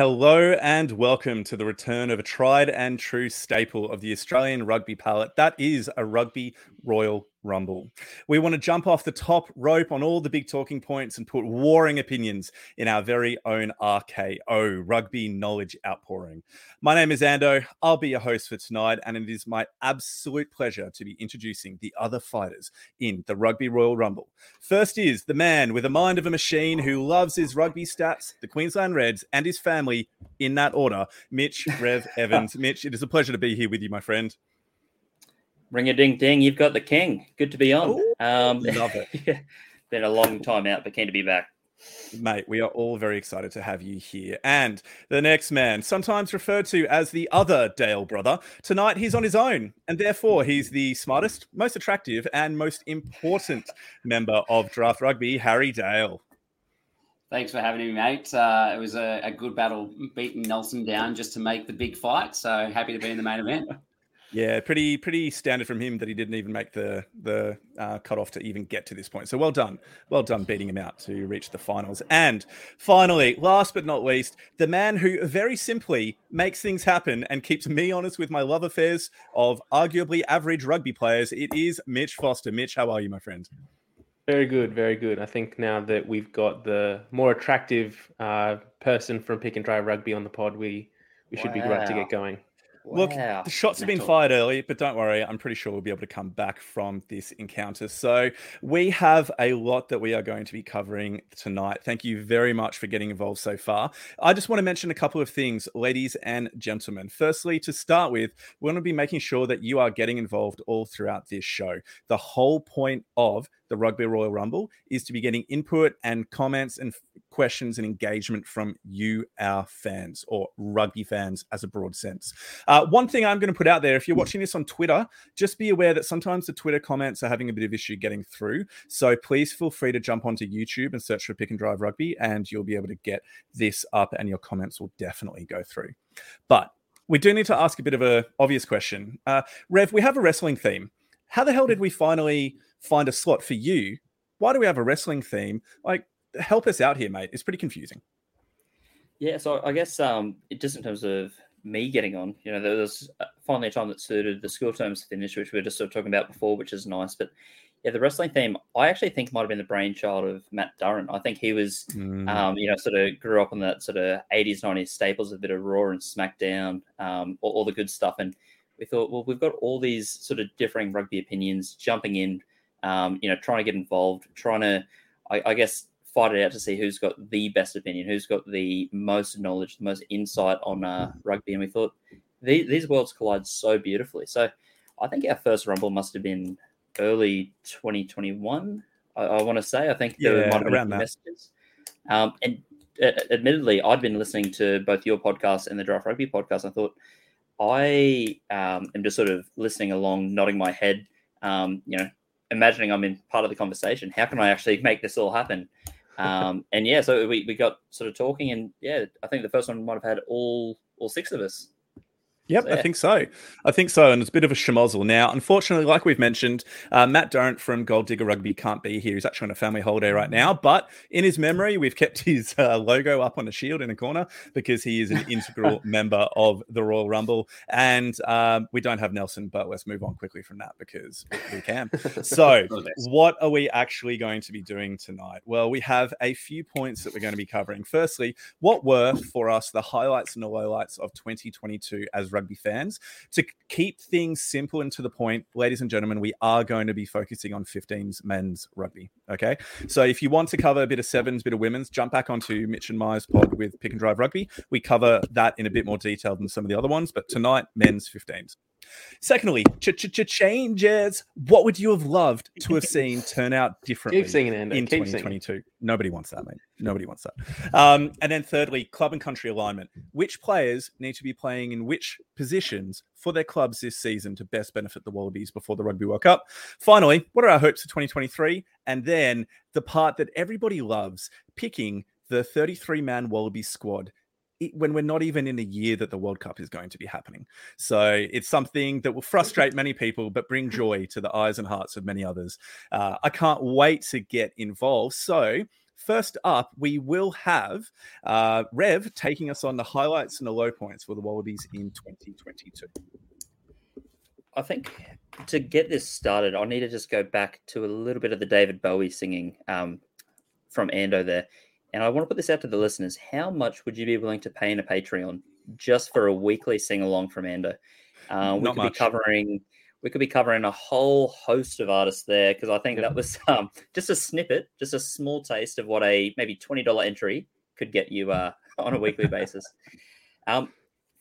Hello and welcome to the return of a tried and true staple of the Australian rugby palette. That is a rugby royal rumble. We want to jump off the top rope on all the big talking points and put warring opinions in our very own RKO, rugby knowledge outpouring. My name is Ando. I'll be your host for tonight, and it is my absolute pleasure to be introducing the other fighters in the Rugby Royal Rumble. First is the man with the mind of a machine who loves his rugby stats, the Queensland Reds, and his family in that order, Mitch Rev Evans. Mitch, it is a pleasure to be here with you, my friend. Ring a ding ding, you've got the king. Good to be on. Ooh, um, love it. been a long time out, but keen to be back. Mate, we are all very excited to have you here. And the next man, sometimes referred to as the other Dale brother, tonight he's on his own. And therefore, he's the smartest, most attractive, and most important member of Draft Rugby, Harry Dale. Thanks for having me, mate. Uh, it was a, a good battle beating Nelson down just to make the big fight. So happy to be in the main event. Yeah, pretty pretty standard from him that he didn't even make the the uh, cutoff to even get to this point. So well done, well done beating him out to reach the finals. And finally, last but not least, the man who very simply makes things happen and keeps me honest with my love affairs of arguably average rugby players. It is Mitch Foster. Mitch, how are you, my friend? Very good, very good. I think now that we've got the more attractive uh, person from Pick and Drive Rugby on the pod, we we should wow. be great to get going. Look, the shots have been fired early, but don't worry. I'm pretty sure we'll be able to come back from this encounter. So, we have a lot that we are going to be covering tonight. Thank you very much for getting involved so far. I just want to mention a couple of things, ladies and gentlemen. Firstly, to start with, we want to be making sure that you are getting involved all throughout this show. The whole point of the Rugby Royal Rumble is to be getting input and comments and questions and engagement from you, our fans, or rugby fans as a broad sense. Uh, one thing I'm going to put out there if you're watching this on Twitter, just be aware that sometimes the Twitter comments are having a bit of issue getting through. So please feel free to jump onto YouTube and search for Pick and Drive Rugby, and you'll be able to get this up, and your comments will definitely go through. But we do need to ask a bit of a obvious question. Uh, Rev, we have a wrestling theme. How the hell did we finally find a slot for you. Why do we have a wrestling theme? Like, help us out here, mate. It's pretty confusing. Yeah, so I guess um, just in terms of me getting on, you know, there was uh, finally a time that suited the school terms finished, which we were just sort of talking about before, which is nice. But yeah, the wrestling theme, I actually think might have been the brainchild of Matt Durrant. I think he was, mm. um, you know, sort of grew up on that sort of 80s, 90s staples, a bit of Raw and SmackDown, um, all, all the good stuff. And we thought, well, we've got all these sort of differing rugby opinions jumping in um, you know, trying to get involved, trying to, I, I, guess, fight it out to see who's got the best opinion, who's got the most knowledge, the most insight on uh, rugby. And we thought these, these worlds collide so beautifully. So I think our first rumble must have been early 2021. I, I want to say. I think yeah, there might have been messages. Um, and uh, admittedly, I'd been listening to both your podcast and the Draft Rugby podcast. I thought I um, am just sort of listening along, nodding my head. Um, you know, imagining I'm in part of the conversation. How can I actually make this all happen? Um, and yeah, so we, we got sort of talking, and yeah, I think the first one might have had all all six of us Yep, I think so. I think so. And it's a bit of a schmozzle. Now, unfortunately, like we've mentioned, uh, Matt Durrant from Gold Digger Rugby can't be here. He's actually on a family holiday right now. But in his memory, we've kept his uh, logo up on a shield in a corner because he is an integral member of the Royal Rumble. And um, we don't have Nelson, but let's move on quickly from that because we can. So, what are we actually going to be doing tonight? Well, we have a few points that we're going to be covering. Firstly, what were for us the highlights and the lowlights of 2022 as rugby fans. To keep things simple and to the point, ladies and gentlemen, we are going to be focusing on 15s men's rugby. Okay. So if you want to cover a bit of sevens, a bit of women's, jump back onto Mitch and Myers pod with Pick and Drive Rugby. We cover that in a bit more detail than some of the other ones, but tonight, men's 15s. Secondly, changes. What would you have loved to have seen turn out differently Keep singing, in 2022? Nobody wants that, mate. Nobody wants that. Um, and then thirdly, club and country alignment. Which players need to be playing in which positions for their clubs this season to best benefit the Wallabies before the Rugby World Cup? Finally, what are our hopes for 2023? And then the part that everybody loves, picking the 33 man Wallaby squad when we're not even in a year that the World Cup is going to be happening. So it's something that will frustrate many people, but bring joy to the eyes and hearts of many others. Uh, I can't wait to get involved. So first up, we will have uh, Rev taking us on the highlights and the low points for the Wallabies in 2022. I think to get this started, I need to just go back to a little bit of the David Bowie singing um, from Ando there. And I want to put this out to the listeners. How much would you be willing to pay in a Patreon just for a weekly sing along from Ando? Uh, we Not could much. be covering we could be covering a whole host of artists there because I think Yeah. that was um, just a snippet, just a small taste of what a maybe twenty dollar entry could get you uh, on a weekly basis. Um,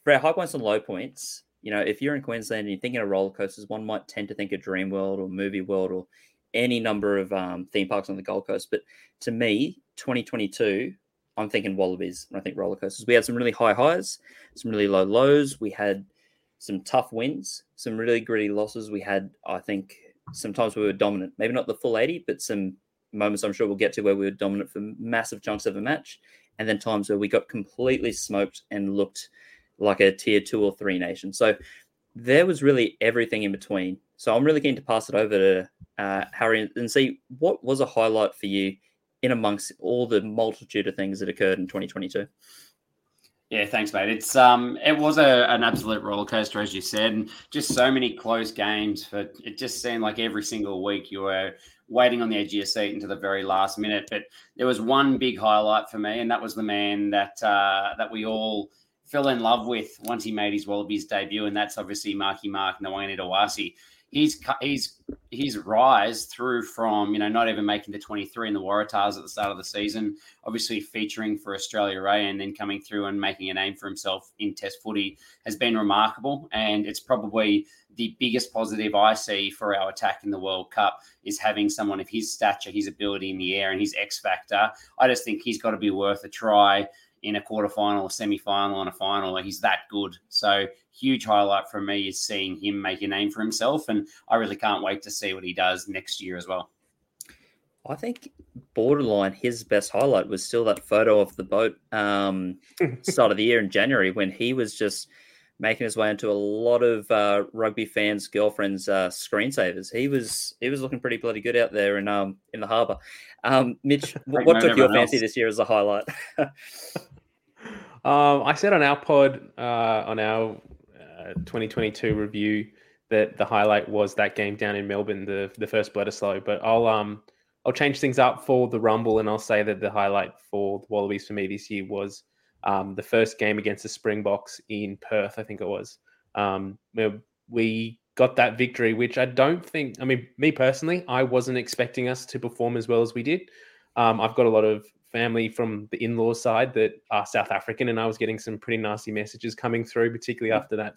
for our high points and low points, you know, if you're in Queensland and you're thinking of roller coasters, one might tend to think of Dream World or Movie World or any number of um, theme parks on the Gold Coast. But to me, 2022, I'm thinking Wallabies and I think roller coasters. We had some really high highs, some really low lows. We had some tough wins, some really gritty losses. We had, I think, sometimes we were dominant. Maybe not the full 80, but some moments I'm sure we'll get to where we were dominant for massive chunks of a match. And then times where we got completely smoked and looked like a tier two or three nation. So there was really everything in between. So I'm really keen to pass it over to uh, Harry and see what was a highlight for you in amongst all the multitude of things that occurred in 2022. Yeah, thanks, mate. It's um, it was a, an absolute roller coaster, as you said, and just so many close games. For it just seemed like every single week you were waiting on the edge of your seat until the very last minute. But there was one big highlight for me, and that was the man that uh, that we all fell in love with once he made his Wallabies debut, and that's obviously Marky Mark Nawaqanitawase. He's cu- he's his rise through from you know not even making the 23 in the Waratahs at the start of the season, obviously featuring for Australia A and then coming through and making a name for himself in Test footy has been remarkable, and it's probably the biggest positive I see for our attack in the World Cup is having someone of his stature, his ability in the air, and his X factor. I just think he's got to be worth a try in a quarterfinal, a semi-final, and a final. He's that good. So huge highlight for me is seeing him make a name for himself, and I really can't wait to see what he does next year as well. I think borderline his best highlight was still that photo of the boat um, start of the year in January when he was just making his way into a lot of uh, rugby fans' girlfriends' uh, screensavers. He was he was looking pretty bloody good out there in um in the harbour. Um, Mitch, what, what took your fancy else. this year as a highlight? Um, I said on our pod, uh, on our uh, 2022 review, that the highlight was that game down in Melbourne, the the first Bledisloe. But I'll um I'll change things up for the Rumble, and I'll say that the highlight for the Wallabies for me this year was um, the first game against the Springboks in Perth. I think it was. Um, we got that victory, which I don't think. I mean, me personally, I wasn't expecting us to perform as well as we did. Um, I've got a lot of family from the in-law side that are South African, and I was getting some pretty nasty messages coming through, particularly after that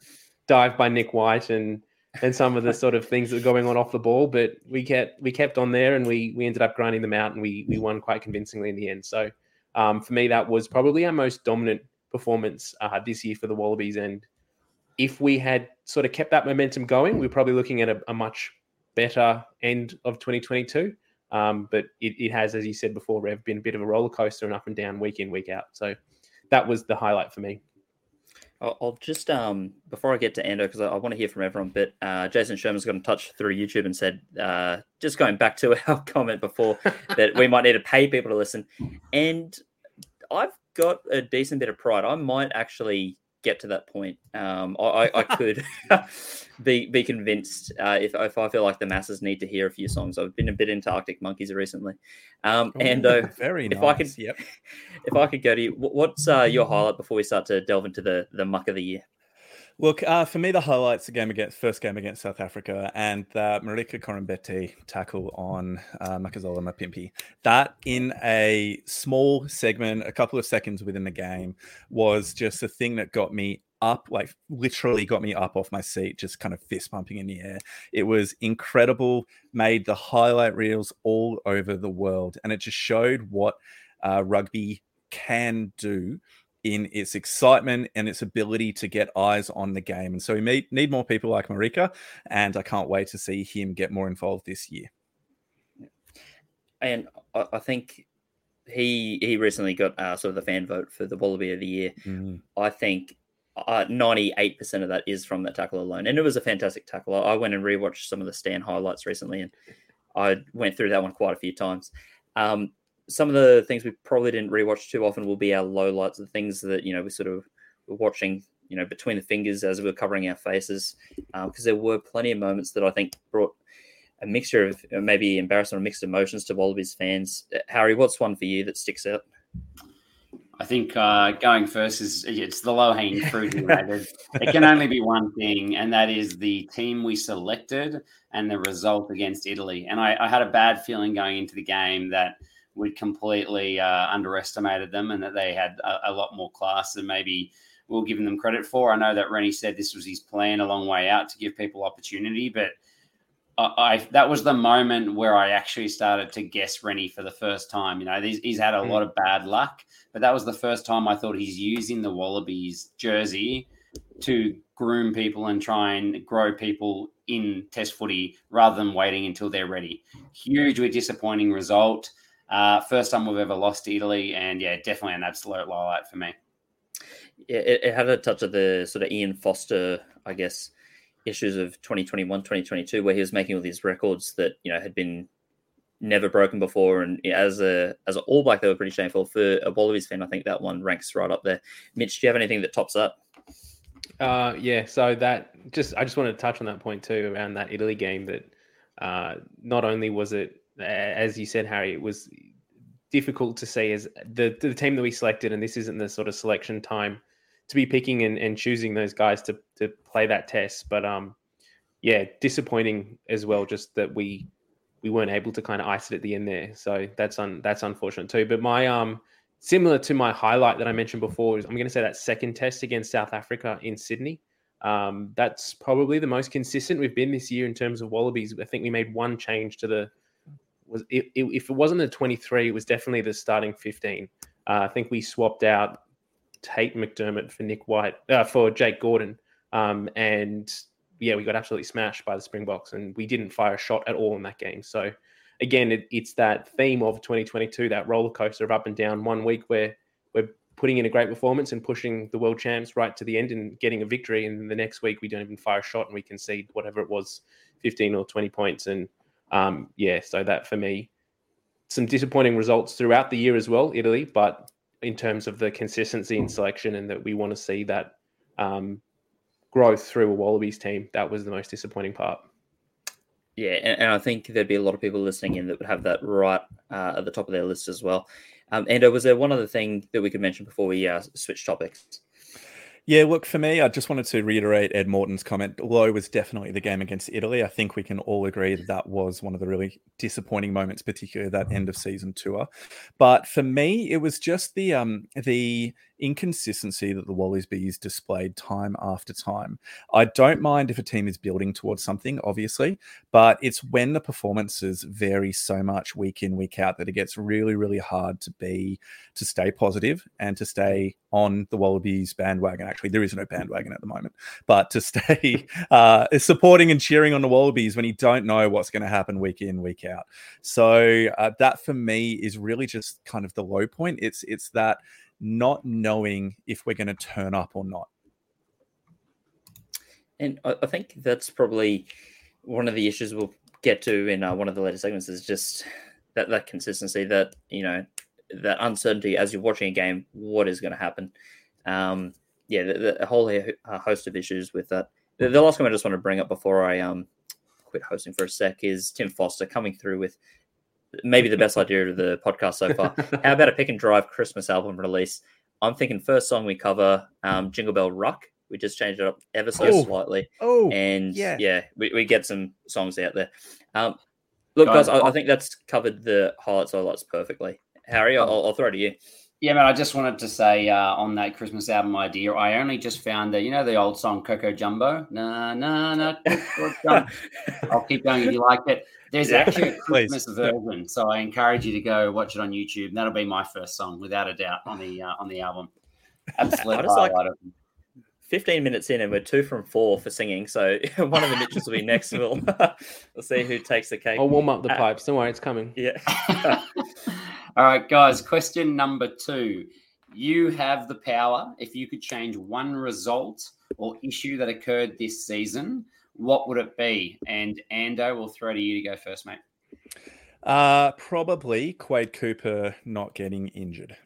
dive by Nick White and and some of the sort of things that were going on off the ball. But we kept we kept on there, and we we ended up grinding them out, and we we won quite convincingly in the end. So um, for me, that was probably our most dominant performance uh, this year for the Wallabies. And if we had sort of kept that momentum going, we're probably looking at a, a much better end of 2022. Um, but it, it has, as you said before, Rev, been a bit of a roller coaster and up and down week in, week out. So that was the highlight for me. I'll, I'll just um before I get to Ando because I, I want to hear from everyone. But uh, Jason Sherman's got in touch through YouTube and said, uh, just going back to our comment before that we might need to pay people to listen, and I've got a decent bit of pride. I might actually get to that point. Um, I, I, I could be be convinced uh, if if I feel like the masses need to hear a few songs. I've been a bit into Arctic Monkeys recently, um, and uh, very if nice. I could- yep. if I could go to you, what's uh, your highlight before we start to delve into the the muck of the year? Look, uh, for me, the highlights the game against first game against South Africa and the Marika Koroibete tackle on uh, Makazole Mapimpi. That in a small segment, a couple of seconds within the game, was just a thing that got me up, like literally got me up off my seat, just kind of fist pumping in the air. It was incredible, made the highlight reels all over the world, and it just showed what uh, rugby can do in its excitement and its ability to get eyes on the game. And so we need, need more people like Marika, and I can't wait to see him get more involved this year. And I, think he he recently got uh, sort of the fan vote for the Wallaby of the Year. I think ninety eight percent of that is from that tackle alone, and it was a fantastic tackle. I, I went and rewatched some of the Stan highlights recently, and I went through that one quite a few times. Um, some of the things we probably didn't rewatch too often will be our low lights, the things that you know we sort of were watching, you know, between the fingers as we were covering our faces, because um, there were plenty of moments that I think brought a mixture of uh, maybe embarrassment or mixed emotions to Wallabies fans. Uh, Harry, what's one for you that sticks out? I think uh, going first is it's the low hanging fruit. it can only be one thing, and that is the team we selected and the result against Italy. And I, I had a bad feeling going into the game that we'd completely uh, underestimated them and that they had a, a, lot more class than maybe we are giving them credit for. I know that Rennie said this was his plan a long way out to give people opportunity, but I, that was the moment where I actually started to guess Rennie for the first time. You know, he's, he's had a mm. lot of bad luck, but that was the first time I thought he's using the Wallabies jersey to groom people and try and grow people in Test footy rather than waiting until they're ready. Hugely disappointing result. Uh, first time we've ever lost to Italy, and yeah, definitely an absolute highlight for me. Yeah, it, it had a touch of the sort of Ian Foster, I guess issues of 2021 2022 where he was making all these records that you know had been never broken before. And as a as an all black they were pretty shameful. For a wallabies fan i think that one ranks right up there. Mitch do you have anything that tops up? Uh yeah so that just i just wanted to touch on that point too around that italy game that uh not only was it as you said harry it was difficult to see as the the team that we selected and this isn't the sort of selection time to be picking and, and choosing those guys to to play that test. But um, yeah, disappointing as well. Just that we we weren't able to kind of ice it at the end there. So that's un, that's unfortunate too. But my um similar to my highlight that I mentioned before is I'm going to say that second test against South Africa in Sydney. Um, that's probably the most consistent we've been this year in terms of Wallabies. I think we made one change to the was it, it, if it wasn't the 23, it was definitely the starting 15. Uh, I think we swapped out Tate McDermott for Nick White uh, for Jake Gordon, um, and yeah, we got absolutely smashed by the Springboks, and we didn't fire a shot at all in that game. So again, it, it's that theme of 2022, that roller coaster of up and down. One week where we're putting in a great performance and pushing the world champs right to the end and getting a victory, and the next week we don't even fire a shot and we concede whatever it was, 15 or 20 points, and um, yeah, so that for me, some disappointing results throughout the year as well, Italy, but in terms of the consistency in selection and that we want to see that um, growth through a Wallabies team. That was the most disappointing part. Yeah, and, and, I think there'd be a lot of people listening in that would have that right uh, at the top of their list as well. Um, and was there one other thing that we could mention before we uh, switch topics? Yeah, look, for me, I just wanted to reiterate Ed Morton's comment. Low was definitely the game against Italy. I think we can all agree that that was one of the really disappointing moments, particularly that end of season tour. But for me, it was just the um the inconsistency that the Wallabies displayed time after time. I don't mind if a team is building towards something, obviously, but it's when the performances vary so much week in, week out that it gets really, really hard to be to stay positive and to stay on the Wallabies bandwagon. Actually, there is no bandwagon at the moment, but to stay uh, supporting and cheering on the Wallabies when you don't know what's going to happen week in, week out. So uh, that for me is really just kind of the low point. It's it's that not knowing if we're going to turn up or not. And I think that's probably one of the issues we'll get to in uh, one of the later segments is just that that consistency, that you know, that uncertainty as you're watching a game, what is going to happen. Um, yeah, the, the whole host of issues with that. The, the last one I just want to bring up before I um quit hosting for a sec is Tim Foster coming through with maybe the best idea of the podcast so far. How about a pick and drive Christmas album release? I'm thinking first song we cover, um, Jingle Bell Rock. We just changed it up ever so oh. slightly. Oh, and yeah, yeah, we, we get some songs out there. Um, look, guys, I, I, think that's covered the highlights, highlights perfectly. Harry, I'll, I'll throw it to you. Yeah, man. I just wanted to say uh, on that Christmas album idea, I only just found the you know the old song Coco Jumbo. Na na na. I'll keep going if you like it. There's yeah, actually a Christmas please. version, so I encourage you to go watch it on YouTube. That'll be my first song, without a doubt, on the uh, on the album. Absolutely like, 15 minutes in, and we're two from four for singing. So one of the Mitchells will be next. We'll, we'll see who takes the cake. I'll warm up the uh, pipes. Don't worry, it's coming. Yeah. All right, guys. Question number two. You have the power. If you could change one result or issue that occurred this season, what would it be? And Ando, we'll throw to you to go first, mate. Uh, probably Quade Cooper not getting injured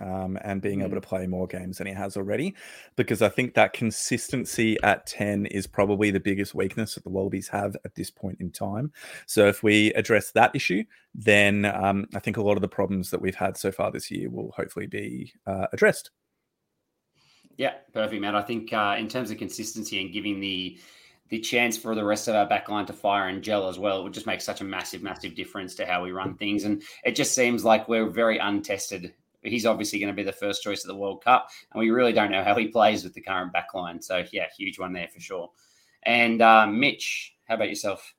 um, and being mm. able hmm. to play more games than he has already. Because I think that consistency at 10 is probably the biggest weakness that the Wallabies have at this point in time. So if we address that issue, then um, I think a lot of the problems that we've had so far this year will hopefully be uh, addressed. Yeah, perfect, Matt. I think uh, in terms of consistency and giving the the chance for the rest of our backline to fire and gel as well. It would just make such a massive, massive difference to how we run things. And it just seems like we're very untested he's obviously going to be the first choice at the World Cup, and we really don't know how he plays with the current backline. So yeah, huge one there for sure. And uh, Mitch, how about yourself?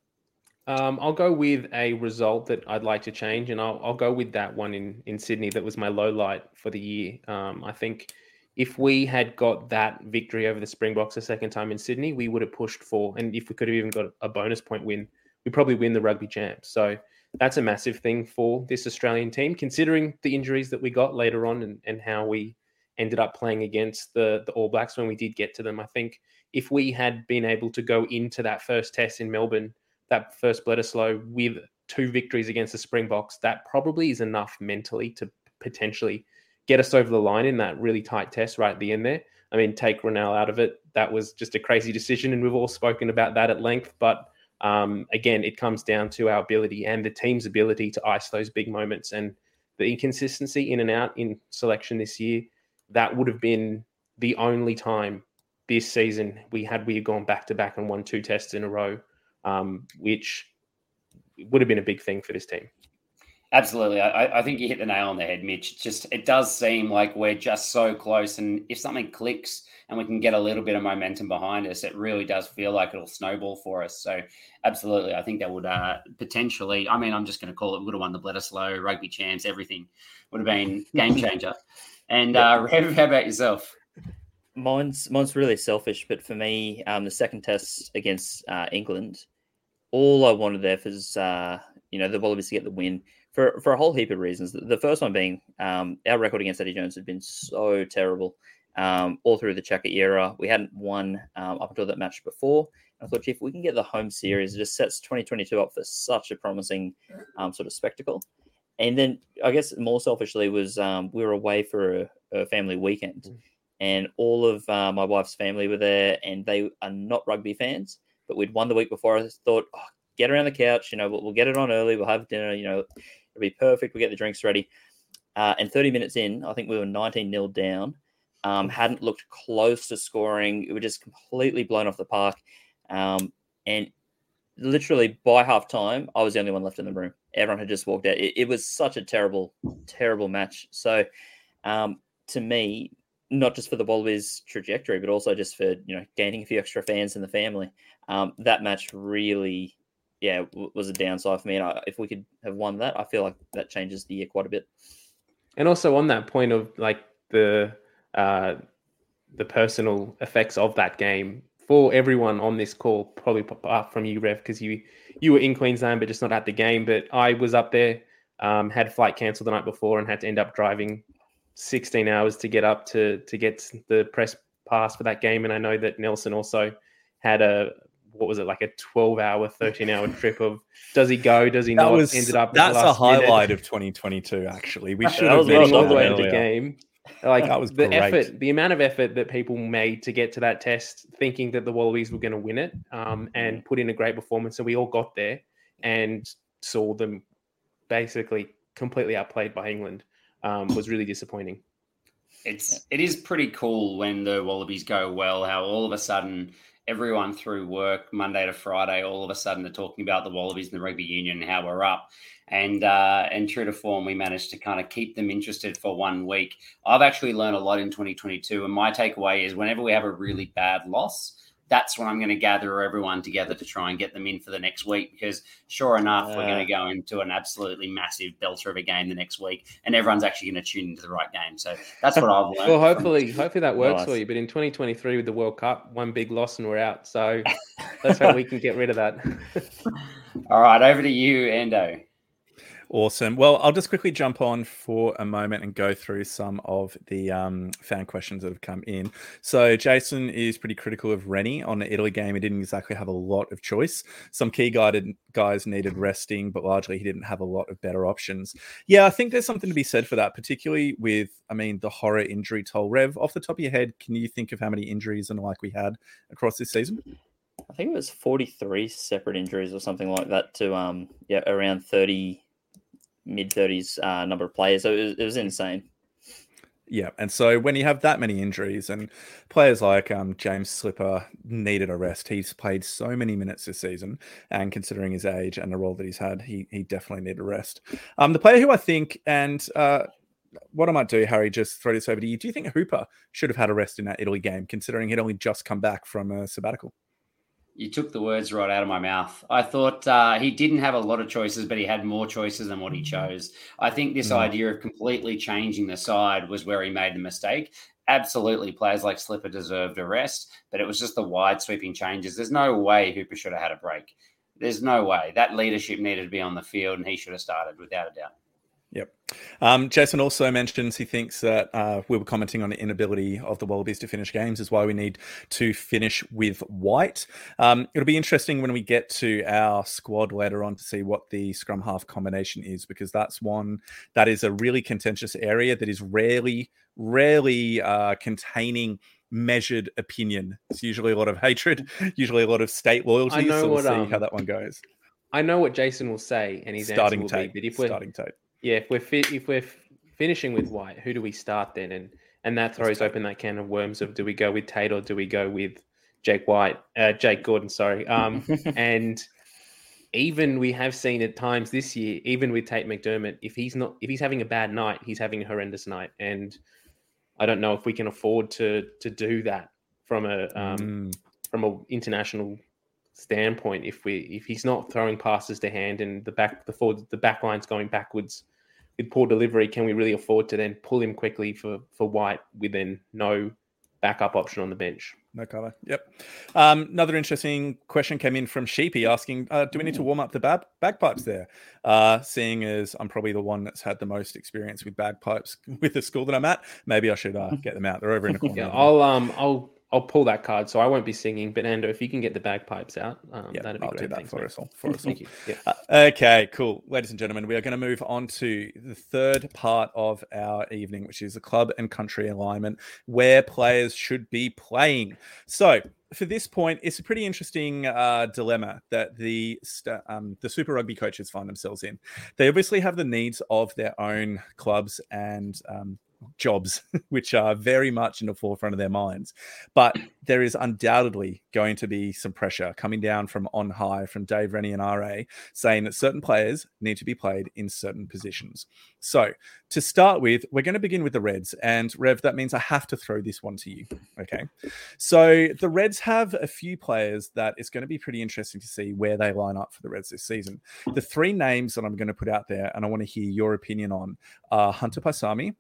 Um, I'll go with a result that I'd like to change, and I'll, I'll go with that one in, in Sydney that was my low light for the year. Um, I think if we had got that victory over the Springboks a second time in Sydney, we would have pushed for, and if we could have even got a bonus point win, we probably win the rugby champs. So that's a massive thing for this Australian team, considering the injuries that we got later on and, and how we ended up playing against the, the All Blacks when we did get to them. I think if we had been able to go into that first test in Melbourne, that first Bledisloe with two victories against the Springboks, that probably is enough mentally to potentially get us over the line in that really tight test right at the end there. I mean, take Raynal out of it. That was just a crazy decision, and we've all spoken about that at length. But um, again, it comes down to our ability and the team's ability to ice those big moments and the inconsistency in and out in selection this year. That would have been the only time this season we had we had gone back to back and won two tests in a row, um, which would have been a big thing for this team. Absolutely. I, I, think you hit the nail on the head, Mitch. It just it does seem like we're just so close. And if something clicks and we can get a little bit of momentum behind us, it really does feel like it'll snowball for us. So absolutely. I think that would uh, potentially, I mean, I'm just going to call it, would have won the Bledisloe, rugby champs, everything would have been game changer. and uh, Rev, how about yourself? Mine's mine's really selfish, but for me, um, the second test against uh, England, all I wanted there was, uh, you know, the Wallabies to get the win for for a whole heap of reasons. The first one being um, our record against Eddie Jones had been so terrible um, all through the Cheika era. We hadn't won um, up until that match before. I thought, if we can get the home series, it just sets 2022 up for such a promising um, sort of spectacle. And then I guess more selfishly was um, we were away for a, a family weekend, mm. and all of uh, my wife's family were there, and they are not rugby fans. But we'd won the week before. I thought, oh, get around the couch, you know, we'll, we'll get it on early. We'll have dinner, you know, It'll be perfect. We get the drinks ready. Uh, and 30 minutes in, I think we were 19 nil down. Um, hadn't looked close to scoring. We were just completely blown off the park. Um, and literally by half time, I was the only one left in the room. Everyone had just walked out. It, it was such a terrible, terrible match. So, um, to me, not just for the Wallabies trajectory, but also just for you know gaining a few extra fans in the family, um, that match really yeah, was a downside for me. And I, if we could have won that, I feel like that changes the year quite a bit. And also on that point of like the uh, the personal effects of that game for everyone on this call, probably apart from you, Rev, because you you were in Queensland but just not at the game. But I was up there, um, had flight cancelled the night before, and had to end up driving 16 hours to get up to to get the press pass for that game. And I know that Nelson also had a what was it like a 12 hour 13 hour trip of does he go does he that not? was, ended up that's a highlight minute. of 2022 actually. We should have been all the way into the game. Like that was the great. effort the amount of effort that people made to get to that test thinking that the wallabies were going to win it um, and put in a great performance so we all got there and saw them basically completely outplayed by england um, was really disappointing. It's it is pretty cool when the wallabies go well how all of a sudden everyone through work Monday to Friday, all of a sudden are talking about the Wallabies and the rugby union and how we're up. And uh, and true to form, we managed to kind of keep them interested for one week. I've actually learned a lot in 2022, and my takeaway is whenever we have a really bad loss, that's when I'm going to gather everyone together to try and get them in for the next week. Because sure enough, uh, we're going to go into an absolutely massive belter of a game the next week, and everyone's actually going to tune into the right game. So that's what I've learned. well, hopefully, hopefully that works nice. for you. But in 2023 with the World Cup, one big loss and we're out. So let's hope we can get rid of that. All right, over to you, Ando. Awesome. Well, I'll just quickly jump on for a moment and go through some of the um, fan questions that have come in. So, Jason is pretty critical of Rennie on the Italy game. He didn't exactly have a lot of choice. Some key guided guys needed resting, but largely he didn't have a lot of better options. Yeah, I think there's something to be said for that, particularly with, I mean, the horror injury toll. Rev, off the top of your head, can you think of how many injuries and like we had across this season? I think it was 43 separate injuries or something like that to um yeah around 30 mid 30s uh, number of players. So it was, it was, insane. Yeah, and so when you have that many injuries and players like um, James Slipper needed a rest, he's played so many minutes this season, and considering his age and the role that he's had, he he definitely needed a rest. Um, the player who I think and uh, what I might do, Harry, just throw this over to you. Do you think Hooper should have had a rest in that Italy game, considering he'd only just come back from a sabbatical? You took the words right out of my mouth. I thought uh, he didn't have a lot of choices, but he had more choices than what he chose. I think this mm. idea of completely changing the side was where he made the mistake. Absolutely, players like Slipper deserved a rest, but it was just the wide sweeping changes. There's no way Hooper should have had a break. There's no way. That leadership needed to be on the field, and he should have started without a doubt. Um, Jason also mentions he thinks that uh, we were commenting on the inability of the Wallabies to finish games is why we need to finish with White. Um, it'll be interesting when we get to our squad later on to see what the scrum half combination is because that's one that is a really contentious area that is rarely, rarely uh, containing measured opinion. It's usually a lot of hatred, usually a lot of state loyalty. so we'll what, see um, how that one goes. I know what Jason will say, and his starting answer will Tate, be, but if we're starting Tate yeah, if we're fi- if we're finishing with White, who do we start then? And and that throws open that can of worms of do we go with Tate or do we go with Jake White, uh, Jake Gordon? Sorry, um, and even we have seen at times this year, even with Tate McDermott, if he's not if he's having a bad night, he's having a horrendous night, and I don't know if we can afford to to do that from a um, mm. from a international standpoint if we if he's not throwing passes to hand and the back the forward the back line's going backwards with poor delivery, can we really afford to then pull him quickly for for White with then no backup option on the bench? No cover. Yep. Um, another interesting question came in from Sheepy asking, uh, "Do we need to warm up the bag- bagpipes there?" Uh, seeing as I'm probably the one that's had the most experience with bagpipes with the school that I'm at, maybe I should uh, get them out. They're over in the corner. yeah, I'll um, I'll I'll pull that card, so I won't be singing. But Ando, if you can get the bagpipes out, um, yeah, that'd be I'll great. do that Thanks, for mate. us all. For us all. Thank you. Yeah. Uh, okay, cool, ladies and gentlemen, we are going to move on to the third part of our evening, which is the club and country alignment, where players should be playing. So. For this point, it's a pretty interesting uh, dilemma that the um, the Super Rugby coaches find themselves in. They obviously have the needs of their own clubs and um, jobs, which are very much in the forefront of their minds. But there is undoubtedly going to be some pressure coming down from on high from Dave Rennie and RA saying that certain players need to be played in certain positions. So to start with, we're going to begin with the Reds. And Rev, that means I have to throw this one to you. Okay. So the Reds have a few players that it's going to be pretty interesting to see where they line up for the Reds this season. The three names that I'm going to put out there and I want to hear your opinion on are Hunter Paisami,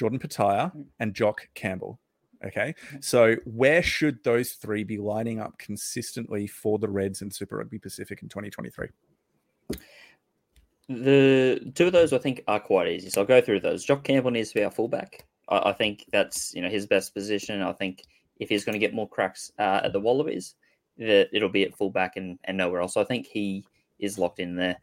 Jordan Petaia, mm. and Jock Campbell. Okay. Mm. So where should those three be lining up consistently for the Reds and Super Rugby Pacific in 2023? The two of those I think are quite easy. So I'll go through those. Jock Campbell needs to be our fullback. I, I think that's you know his best position. I think if he's going to get more cracks uh, at the Wallabies, that it'll be at fullback and, and nowhere else. So I think he is locked in there.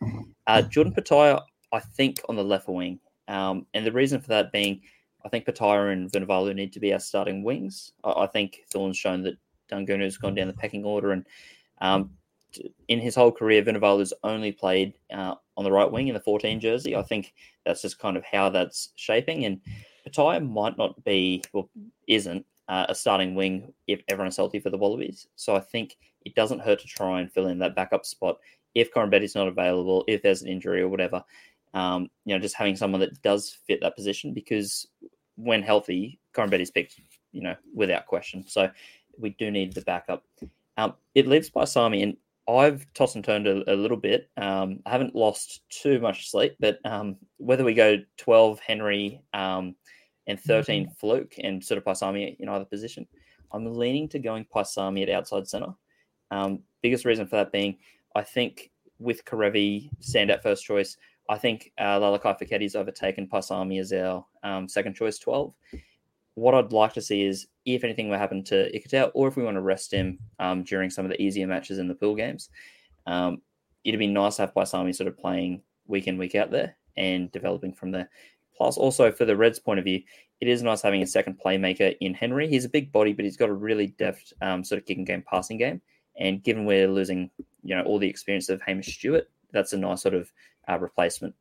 Uh, Jordan Petaia, I think on the left wing. Um, and the reason for that being I think Petaia and Vunivalu need to be our starting wings. I, I think Thorn's shown that Daugunu has gone down the pecking order, and um, in his whole career, Vunivalu's only played uh, on the right wing in the 14 jersey. I think that's just kind of how that's shaping. And Petaia might not be, well, isn't uh, a starting wing if everyone's healthy for the Wallabies. So I think it doesn't hurt to try and fill in that backup spot if Betty's not available, if there's an injury or whatever. Um, you know, just having someone that does fit that position because when healthy, Koroibete's picked, you know, without question. So we do need the backup. Um, it leaves Paisami, and I've tossed and turned a, a little bit. Um, I haven't lost too much sleep, but um, whether we go 12 Henry um, and 13 mm-hmm. Flook and sort of Paisami in either position, I'm leaning to going Paisami at outside centre. Um, biggest reason for that being, I think with Kerevi stand first choice, I think uh, Lalakai Foketi's overtaken Paisami as our um, second choice 12. What I'd like to see is if anything were happen to Ikitau, or if we want to rest him um, during some of the easier matches in the pool games, um, it'd be nice to have Paisami sort of playing week in, week out there and developing from there. Plus, also for the Reds' point of view, it is nice having a second playmaker in Henry. He's a big body, but he's got a really deft um, sort of kicking game, passing game. And given we're losing, you know, all the experience of Hamish Stewart, that's a nice sort of uh, replacement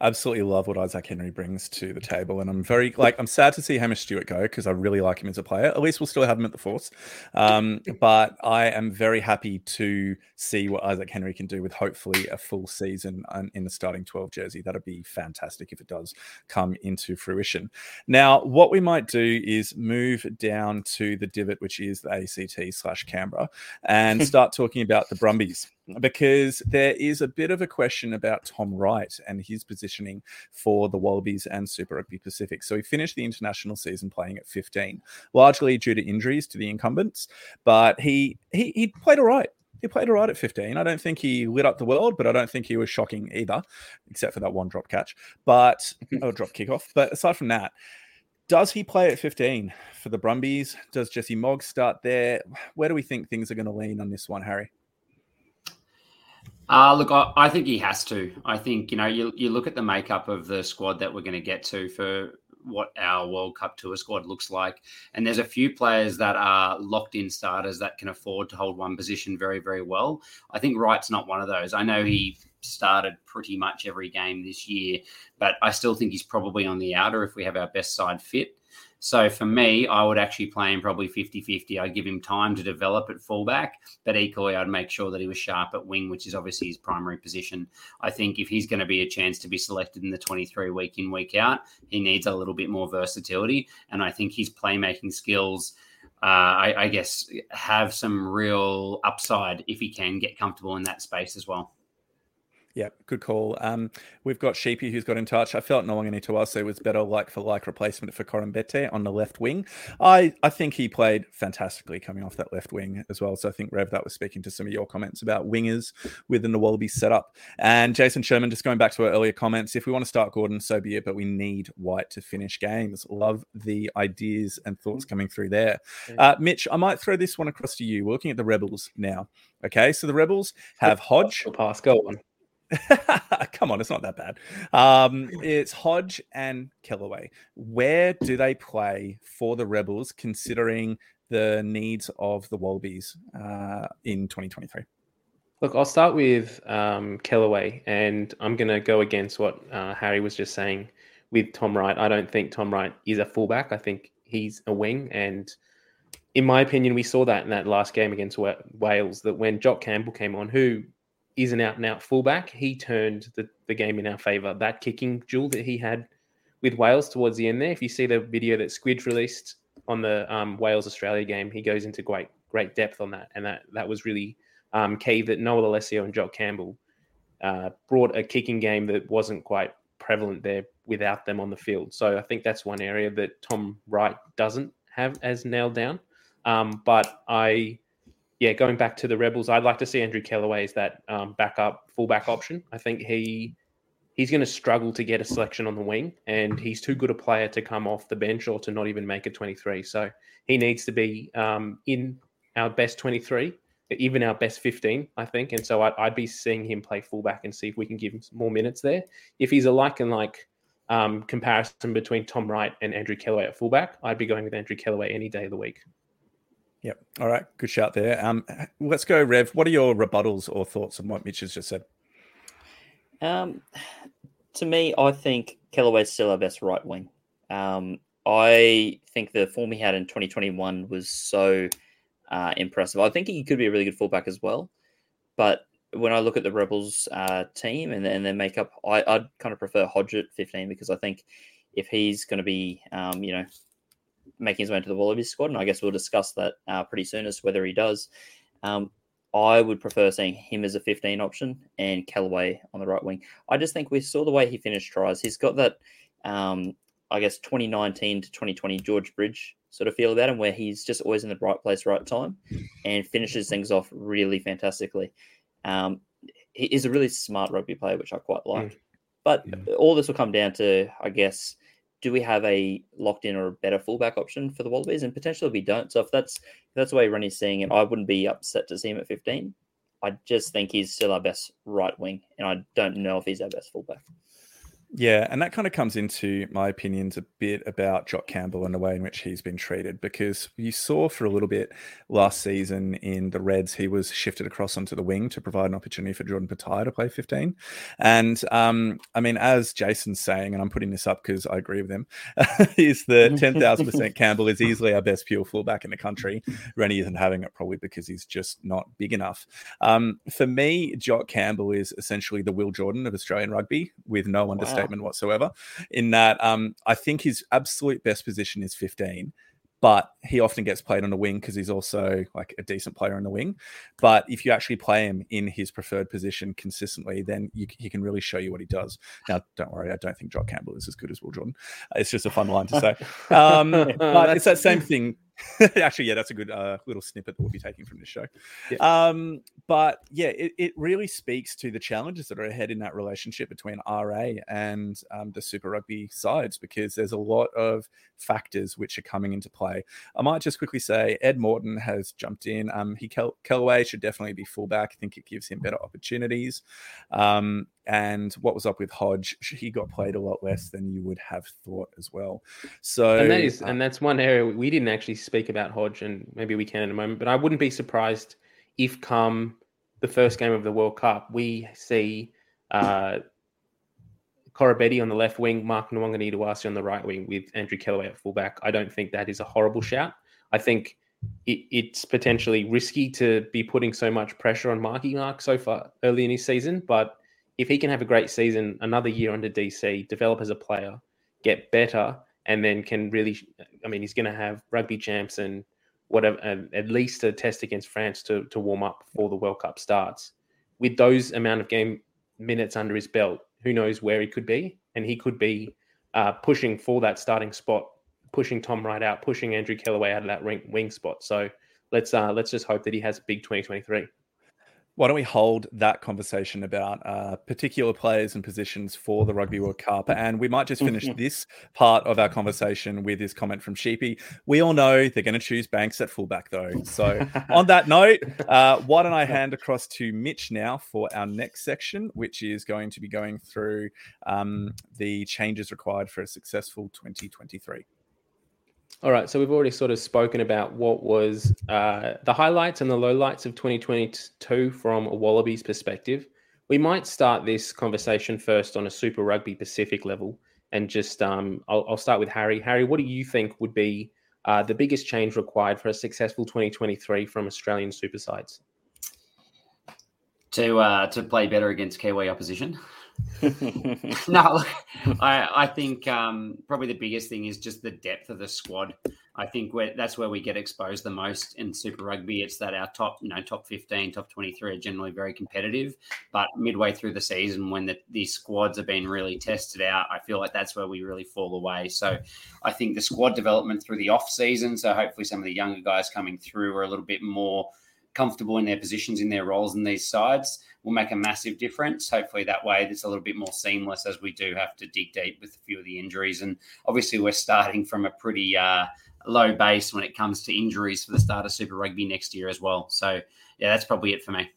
absolutely love what Isaac Henry brings to the table, and I'm very like I'm sad to see Hamish Stewart go because I really like him as a player. At least we'll still have him at the Force, um, but I am very happy to see what Isaac Henry can do with hopefully a full season in the starting 12 jersey. That'd be fantastic if it does come into fruition. Now, what we might do is move down to the divot, which is the ACT slash Canberra, and start talking about the Brumbies because there is a bit of a question about Tom Wright and his positioning for the Wallabies and Super Rugby Pacific. So he finished the international season playing at 15, largely due to injuries to the incumbents, but he he, he played all right. He played all right at 15. I don't think he lit up the world, but I don't think he was shocking either, except for that one drop catch, but oh, drop kickoff. But aside from that, does he play at 15 for the Brumbies? Does Jesse Mogg start there? Where do we think things are going to lean on this one, Harry? Uh, look, I, I, think he has to. I think, you know, you, you look at the makeup of the squad that we're going to get to for what our World Cup Tour squad looks like. And there's a few players that are locked in starters that can afford to hold one position very, very well. I think Wright's not one of those. I know he started pretty much every game this year, but I still think he's probably on the outer if we have our best side fit. So for me, I would actually play him probably 50 50. I'd give him time to develop at fullback, but equally, I'd make sure that he was sharp at wing, which is obviously his primary position. I think if he's going to be a chance to be selected in the 23 week in, week out, he needs a little bit more versatility. And I think his playmaking skills. Uh, I, I guess have some real upside if he can get comfortable in that space as well. Yeah, good call. Um, we've got Sheepy who's got in touch. I felt Nawaqanitawase was better like for like replacement for Koroibete on the left wing. I, I think he played fantastically coming off that left wing as well. So I think Rev that was speaking to some of your comments about wingers within the Wallaby setup. And Jason Sherman, just going back to our earlier comments, if we want to start Gordon, so be it, but we need White to finish games. Love the ideas and thoughts coming through there. Uh, Mitch, I might throw this one across to you. We're looking at the Rebels now. Okay, so the Rebels have Hodge. Pass, go on. Come on, it's not that bad. Um, it's Hodge and Kellaway. Where do they play for the Rebels, considering the needs of the Wallabies uh, in 2023? Look, I'll start with um, Kellaway, and I'm going to go against what uh, Harry was just saying with Tom Wright. I don't think Tom Wright is a fullback. I think he's a wing, and in my opinion, we saw that in that last game against Wales. That when Jock Campbell came on, who is an out and out fullback. He turned the, the game in our favour. That kicking duel that he had with Wales towards the end there, if you see the video that Squid released on the um, Wales Australia game, he goes into great great depth on that, and that that was really um, key. That Noah Lolesio and Jock Campbell uh, brought a kicking game that wasn't quite prevalent there without them on the field. So I think that's one area that Tom Wright doesn't have as nailed down. Um, but I yeah, going back to the Rebels, I'd like to see Andrew Kellaway as that um, backup fullback option. I think he he's going to struggle to get a selection on the wing, and he's too good a player to come off the bench or to not even make a 23. So he needs to be um, in our best 23, even our best 15, I think. And so I'd, I'd, be seeing him play fullback and see if we can give him more minutes there. If he's a like and like um, comparison between Tom Wright and Andrew Kellaway at fullback, I'd be going with Andrew Kellaway any day of the week. Yep. All right. Good shout there. Um, let's go, Rev. What are your rebuttals or thoughts on what Mitch has just said? Um, to me, I think Kellaway's still our best right wing. Um, I think the form he had in 2021 was so uh, impressive. I think he could be a really good fullback as well. But when I look at the Rebels uh, team and, and their makeup, I, would kind of prefer Hodge at 15 because I think if he's going to be, um, you know, making his way into the Wallabies squad, and I guess we'll discuss that uh, pretty soon as to whether he does. Um, I would prefer seeing him as a 15 option and Kellaway on the right wing. I just think we saw the way he finished tries. He's got that, um, I guess, 2019 to 2020 George Bridge sort of feel about him, where he's just always in the right place, right time, and finishes things off really fantastically. Um, he is a really smart rugby player, which I quite like. Mm. But yeah. all this will come down to, I guess, do we have a locked in or a better fullback option for the Wallabies? And potentially we don't. So if that's if that's the way Rennie's seeing it, I wouldn't be upset to see him at 15. I just think he's still our best right wing, and I don't know if he's our best fullback. Yeah, and that kind of comes into my opinions a bit about Jock Campbell and the way in which he's been treated because you saw for a little bit last season in the Reds, he was shifted across onto the wing to provide an opportunity for Jordan Petaia to play 15. And um, I mean, as Jason's saying, and I'm putting this up because I agree with him, is that 10,000% Campbell is easily our best pure fullback in the country. Rennie isn't having it probably because he's just not big enough. Um, for me, Jock Campbell is essentially the Will Jordan of Australian rugby with no understanding. Wow statement whatsoever. In that, um, I think his absolute best position is 15, but he often gets played on the wing because he's also like a decent player on the wing. But if you actually play him in his preferred position consistently, then you, he can really show you what he does. Now, don't worry, I don't think Jock Campbell is as good as Will Jordan. It's just a fun line to say. Um, but it's that same thing Actually, yeah, that's a good uh, little snippet that we'll be taking from this show. Yeah. Um, but yeah, it, it really speaks to the challenges that are ahead in that relationship between RA and um, the Super Rugby sides because there's a lot of factors which are coming into play. I might just quickly say Ed Morton has jumped in. Um, he Kel- Kellaway should definitely be fullback. I think it gives him better opportunities. Um, and what was up with Hodge? He got played a lot less than you would have thought as well. So and that is uh, and that's one area we didn't actually speak about Hodge, and maybe we can in a moment. But I wouldn't be surprised if come the first game of the World Cup, we see uh, Koroibete on the left wing, Mark Nawaqanitawase on the right wing with Andrew Kellaway at fullback. I don't think that is a horrible shout. I think it, it's potentially risky to be putting so much pressure on Marky Mark so far early in his season, but if he can have a great season, another year under DC, develop as a player, get better, and then can really, I mean, he's going to have rugby champs and whatever, at least a test against France to, to warm up before the World Cup starts. With those amount of game minutes under his belt, who knows where he could be? And he could be uh, pushing for that starting spot, pushing Tom Wright out, pushing Andrew Kellaway out of that wing, wing spot. So let's uh, let's just hope that he has a big 2023 why don't we hold that conversation about uh, particular players and positions for the Rugby World Cup? And we might just finish this part of our conversation with this comment from Sheepy. We all know they're going to choose Banks at fullback, though. So, on that note, uh, why don't I hand across to Mitch now for our next section, which is going to be going through um, the changes required for a successful 2023. All right, so we've already sort of spoken about what was uh, the highlights and the lowlights of 2022 from a Wallabies perspective. We might start this conversation first on a Super Rugby Pacific level, and just um, I'll, I'll, start with Harry. Harry, what do you think would be uh, the biggest change required for a successful 2023 from Australian super sides? To uh, to play better against Kiwi opposition. no, I, I think um, probably the biggest thing is just the depth of the squad. I think that's where we get exposed the most in Super Rugby. It's that our top, you know, top fifteen, top twenty-three are generally very competitive, but midway through the season, when the, these squads have been really tested out, I feel like that's where we really fall away. So, I think the squad development through the off season. So hopefully, some of the younger guys coming through are a little bit more comfortable in their positions in their roles in these sides will make a massive difference. Hopefully, that way it's a little bit more seamless as we do have to dig deep with a few of the injuries. And obviously, we're starting from a pretty uh, low base when it comes to injuries for the start of Super Rugby next year as well. So, yeah, that's probably it for me.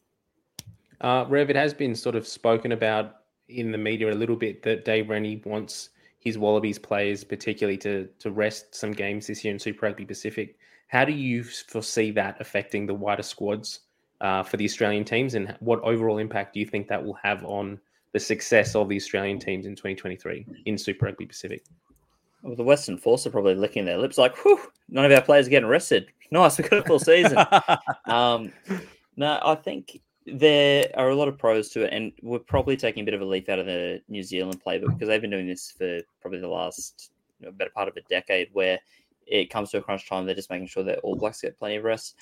Uh, Rev, it has been sort of spoken about in the media a little bit that Dave Rennie wants his Wallabies players, particularly to to rest some games this year in Super Rugby Pacific. How do you foresee that affecting the wider squads uh, for the Australian teams, and what overall impact do you think that will have on the success of the Australian teams in 2023 in Super Rugby Pacific? Well, the Western Force are probably licking their lips, like, "Whew, none of our players are getting arrested. Nice, we've got a full season." um, no, I think there are a lot of pros to it, and we're probably taking a bit of a leaf out of the New Zealand playbook because they've been doing this for probably the last you know, better part of a decade, where it comes to a crunch time, they're just making sure that all blacks get plenty of rest.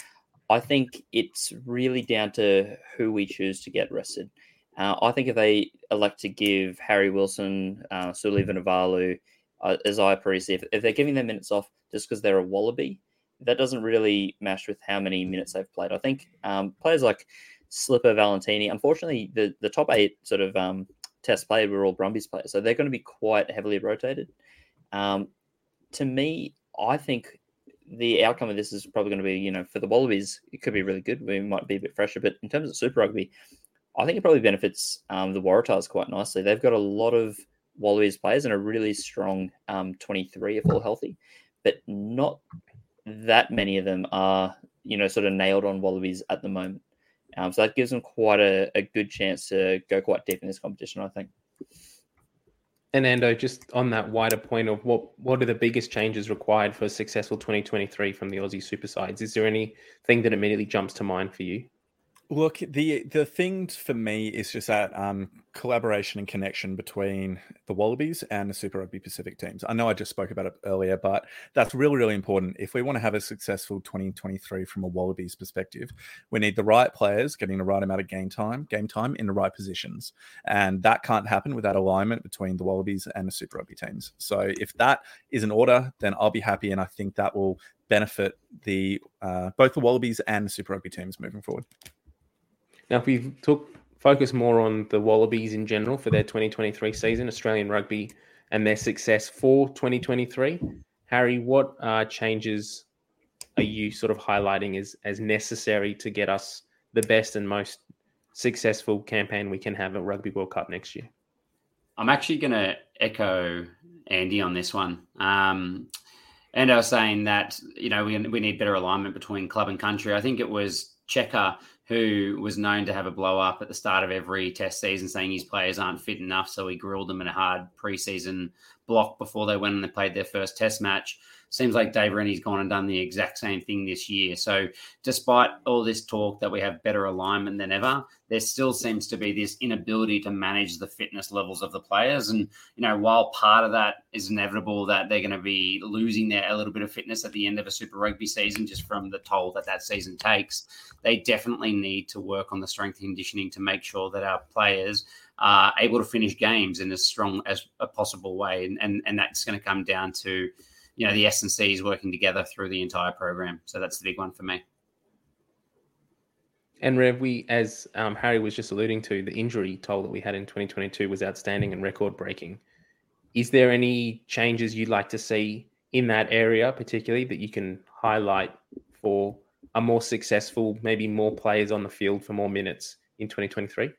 I think it's really down to who we choose to get rested. Uh, I think if they elect to give Harry Wilson, uh, Suli Vunivalu, uh, Izaia Perese, if, if they're giving their minutes off just because they're a Wallaby, that doesn't really match with how many minutes they've played. I think um, players like Slipper, Valetini. Unfortunately, the, the top eight sort of um, test played were all Brumbies players, so they're going to be quite heavily rotated. Um, to me, I think the outcome of this is probably going to be, you know, for the Wallabies, it could be really good. We might be a bit fresher, but in terms of Super Rugby, I think it probably benefits um, the Waratahs quite nicely. They've got a lot of Wallabies players and a really strong um, 23 if all healthy, but not that many of them are, you know, sort of nailed on Wallabies at the moment. Um, so that gives them quite a, a good chance to go quite deep in this competition, I think. And Ando, just on that wider point of what what are the biggest changes required for a successful 2023 from the Aussie Super Sides? Is there anything that immediately jumps to mind for you? Look, the the thing for me is just that um, collaboration and connection between the Wallabies and the Super Rugby Pacific teams. I know I just spoke about it earlier, but that's really, really important. If we want to have a successful 2023 from a Wallabies perspective, we need the right players getting the right amount of game time, game time in the right positions, and that can't happen without alignment between the Wallabies and the Super Rugby teams. So if that is in order, then I'll be happy, and I think that will benefit the uh, both the Wallabies and the Super Rugby teams moving forward. Now, if we took focus more on the Wallabies in general for their 2023 season, Australian rugby, and their success for 2023, Harry, what uh, changes are you sort of highlighting as as necessary to get us the best and most successful campaign we can have at Rugby World Cup next year? I'm actually going to echo Andy on this one. Um, and I was saying that you know we, we need better alignment between club and country. I think it was Cheika who was known to have a blow up at the start of every test season, saying his players aren't fit enough. So he grilled them in a hard preseason block before they went and they played their first test match seems like Dave Rennie's gone and done the exact same thing this year. So, despite all this talk that we have better alignment than ever, there still seems to be this inability to manage the fitness levels of the players. And, you know, while part of that is inevitable that they're going to be losing their a little bit of fitness at the end of a Super Rugby season, just from the toll that that season takes, they definitely need to work on the strength conditioning to make sure that our players are able to finish games in as strong as a possible way. And, and, and that's going to come down to, you know the S and C's working together through the entire program. So that's the big one for me. And Rev, we, as um, Harry was just alluding to, the injury toll that we had in 2022 was outstanding and record breaking. Is there any changes you'd like to see in that area, particularly that you can highlight for a more successful, maybe more players on the field for more minutes in 2023?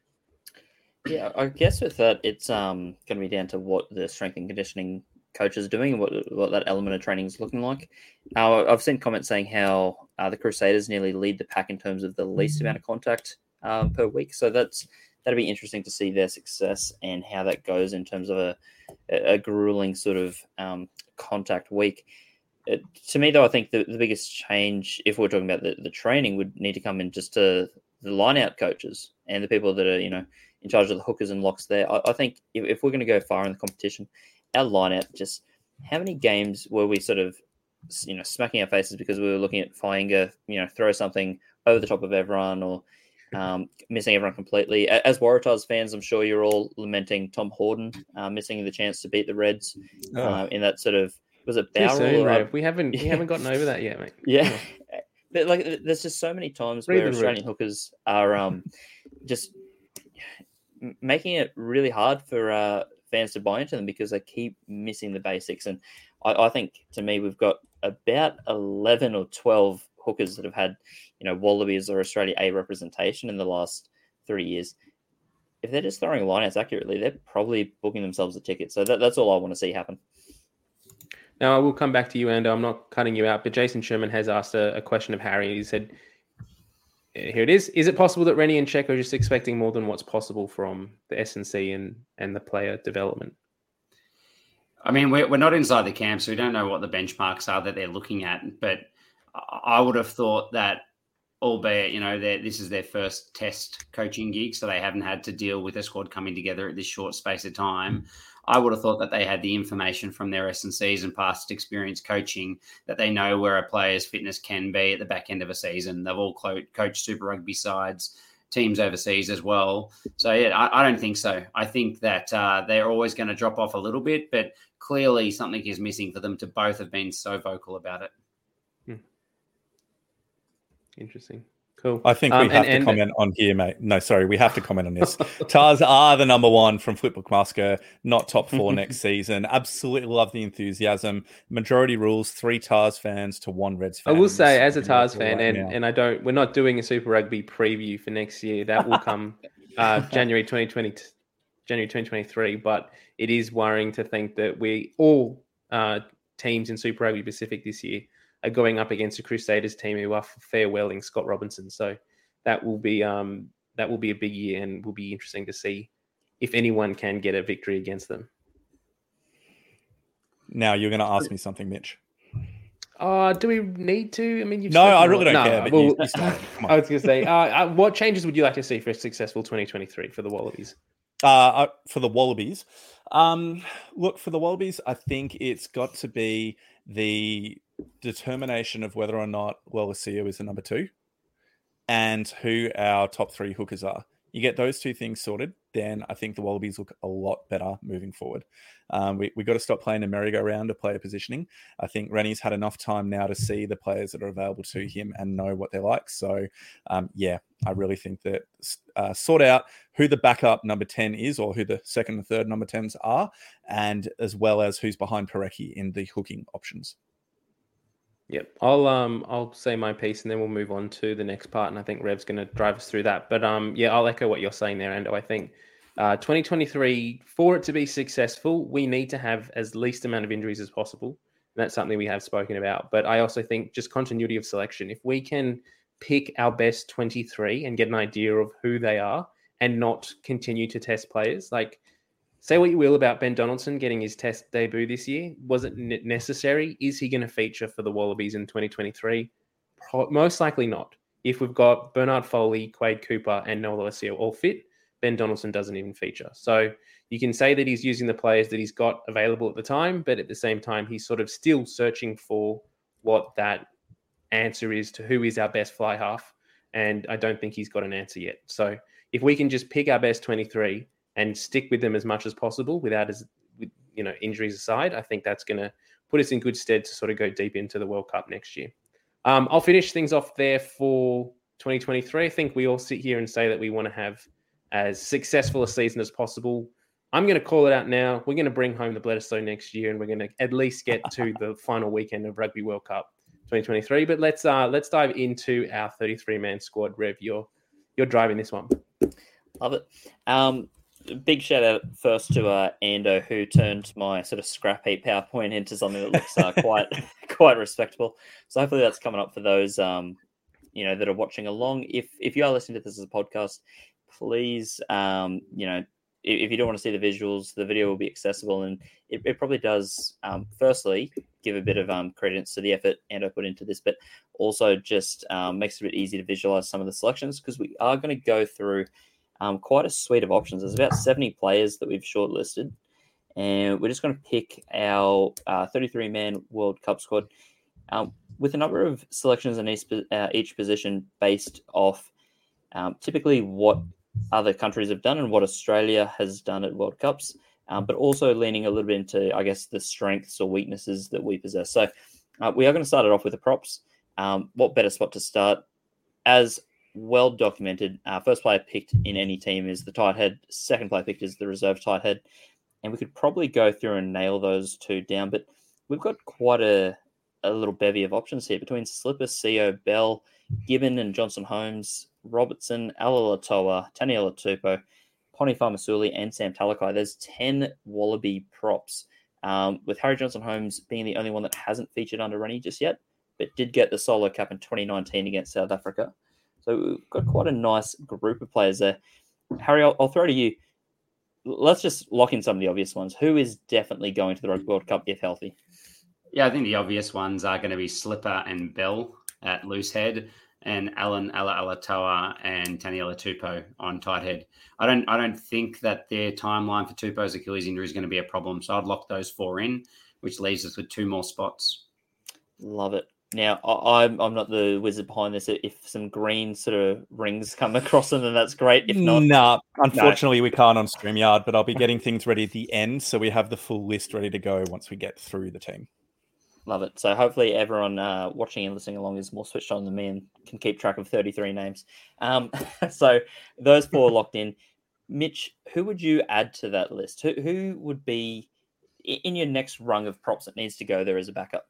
Yeah, I guess with that, it's um, going to be down to what the strength and conditioning coach is doing and what, what that element of training is looking like. Uh, I've seen comments saying how uh, the Crusaders nearly lead the pack in terms of the least amount of contact um, per week. So that's that'd be interesting to see their success and how that goes in terms of a, a grueling sort of um, contact week. It, to me, though, I think the, the biggest change, if we're talking about the, the training, would need to come in just to the line out coaches and the people that are, you know, in charge of the hookers and locks there. I, I think if, if, we're going to go far in the competition, our lineup just how many games were we sort of you know smacking our faces because we were looking at Fainga'a, you know, throw something over the top of everyone or um, missing everyone completely. As Waratahs fans, I'm sure you're all lamenting Tom Horton uh, missing the chance to beat the Reds oh. uh, in that sort of was it Bowral? we haven't yeah. we haven't gotten over that yet, mate. Yeah. But like, there's just so many times Read where Australian hookers are um, just making it really hard for uh, fans to buy into them because they keep missing the basics. And I, I, think to me, we've got about 11 or 12 hookers that have had, you know, Wallabies or Australia A representation in the last three years. If they're just throwing lineouts accurately, they're probably booking themselves a ticket. So that, that's all I want to see happen. Now, I will come back to you, and I'm not cutting you out, but Jason Sherman has asked a, a question of Harry. He said, here it is. Is it possible that Rennie and Cheika are just expecting more than what's possible from the S&C and, and the player development? I mean, we're, we're not inside the camp, so we don't know what the benchmarks are that they're looking at. But I would have thought that, albeit, you know, this is their first test coaching gig, so they haven't had to deal with a squad coming together at this short space of time. I would have thought that they had the information from their S&Cs and past experience coaching that they know where a player's fitness can be at the back end of a season. They've all coached Super Rugby sides, teams overseas as well. So yeah, I, I don't think so. I think that uh, they're always going to drop off a little bit, but clearly something is missing for them to both have been so vocal about it. Hmm. Interesting. Cool. I think we Um, have and- to and- comment on here, mate. No, sorry, we have to comment on this. Tars are the number one from Flipbook Masker, not top four next season. Absolutely love the enthusiasm. Majority rules, three Tars fans to one Reds fan. I will say, as a Tars fan, right and, now. and I don't, we're not doing a Super Rugby preview for next year. That will come uh, January 2020, January 2023. But it is worrying to think that we all uh, teams in Super Rugby Pacific this year are going up against a Crusaders team who are farewelling Scott Robertson. So that will be um, that will be a big year, and will be interesting to see if anyone can get a victory against them. now you're going to ask me something, Mitch. Uh, do we need to? I mean, you've No, I really don't No, care. But well, you, you. I was going to say, uh, uh, what changes would you like to see for a successful 2023 for the Wallabies? uh, uh, for the Wallabies. Um, look, for the Wallabies, I think it's got to be the determination of whether or not Lolesio is the number two and who our top three hookers are. You get those two things sorted, then I think the Wallabies look a lot better moving forward. Um, we we got to stop playing a merry-go-round of player positioning. I think Rennie's had enough time now to see the players that are available to him and know what they're like. So, um, yeah, I really think that uh, sort out who the backup number 10 is or who the second and third number 10s are, and as well as who's behind Porecki in the hooking options. Yep, I'll um I'll say my piece and then we'll move on to the next part, and I think Rev's to drive us through that. But um yeah, I'll echo what you're saying there, Ando. I think uh 2023 for it to be successful, we need to have as least amount of injuries as possible. And that's something we have spoken about. But I also think just continuity of selection. If we can pick our best 23 and get an idea of who they are, and not continue to test players, like say what you will about Ben Donaldson getting his test debut this year. Was it necessary? Is he going to feature for the Wallabies in 2023? Pro- most likely not. If we've got Bernard Foley, Quade Cooper, and Noah Lolesio all fit, Ben Donaldson doesn't even feature. So you can say that he's using the players that he's got available at the time, but at the same time, he's sort of still searching for what that answer is to who is our best fly half. And I don't think he's got an answer yet. So if we can just pick our best 23 and stick with them as much as possible without as with, you know injuries aside, I think that's going to put us in good stead to sort of go deep into the World Cup next year. Um, I'll finish things off there for 2023. I think we all sit here and say that we want to have as successful a season as possible. I'm going to call it out now. We're going to bring home the Bledisloe next year, and we're going to at least get to the final weekend of Rugby World Cup 2023. But let's uh, let's dive into our 33 man squad. Rev, you're you're driving this one. Love it. Um, big shout out first to uh, Ando, who turned my sort of scrap heap PowerPoint into something that looks uh, quite quite respectable. So hopefully that's coming up for those um, you know that are watching along. If if you are listening to this as a podcast, please um, you know if, if you don't want to see the visuals, the video will be accessible, and it, it probably does. Um, firstly, give a bit of um, credence to the effort Ando put into this, but also just um, makes it a bit easy to visualize some of the selections because we are going to go through um, quite a suite of options. There's about 70 players that we've shortlisted, and we're just going to pick our 33 uh, man World Cup squad um, with a number of selections in each, uh, each position based off um, typically what other countries have done and what Australia has done at World Cups, um, but also leaning a little bit into, I guess, the strengths or weaknesses that we possess. So uh, we are going to start it off with the props. Um, what better spot to start? As well documented. Uh, first player picked in any team is the tight head. Second player picked is the reserve tight head. And we could probably go through and nail those two down, but we've got quite a, a little bevy of options here between Slipper, Sio, Bell, Gibbon, and Johnson Holmes, Robertson, Alaalatoa, Taniela Tupou, Pone Fa'amausili, and Sam Talakai. There's 10 Wallaby props, um, with Harry Johnson Holmes being the only one that hasn't featured under Rennie just yet, but did get the solo cap in 2019 against South Africa. So we've got quite a nice group of players there. Harry, I'll, I'll, throw to you. Let's just lock in some of the obvious ones. Who is definitely going to the Rugby World Cup if healthy? Yeah, I think the obvious ones are going to be Slipper and Bell at loose head, and Alan Ala Alatoa and Taniela Tupou on tight head. I don't I don't think that their timeline for Tupou's Achilles injury is going to be a problem. So I'd lock those four in, which leaves us with two more spots. Love it. Now, I, I'm I'm not the wizard behind this. If some green sort of rings come across them, then that's great. If not, nah, unfortunately, no. we can't on StreamYard, but I'll be getting things ready at the end, so we have the full list ready to go once we get through the team. Love it. So hopefully everyone uh, watching and listening along is more switched on than me and can keep track of 33 names. Um, so those four locked in. Mitch, who would you add to that list? Who, who would be in your next rung of props that needs to go there as a backup?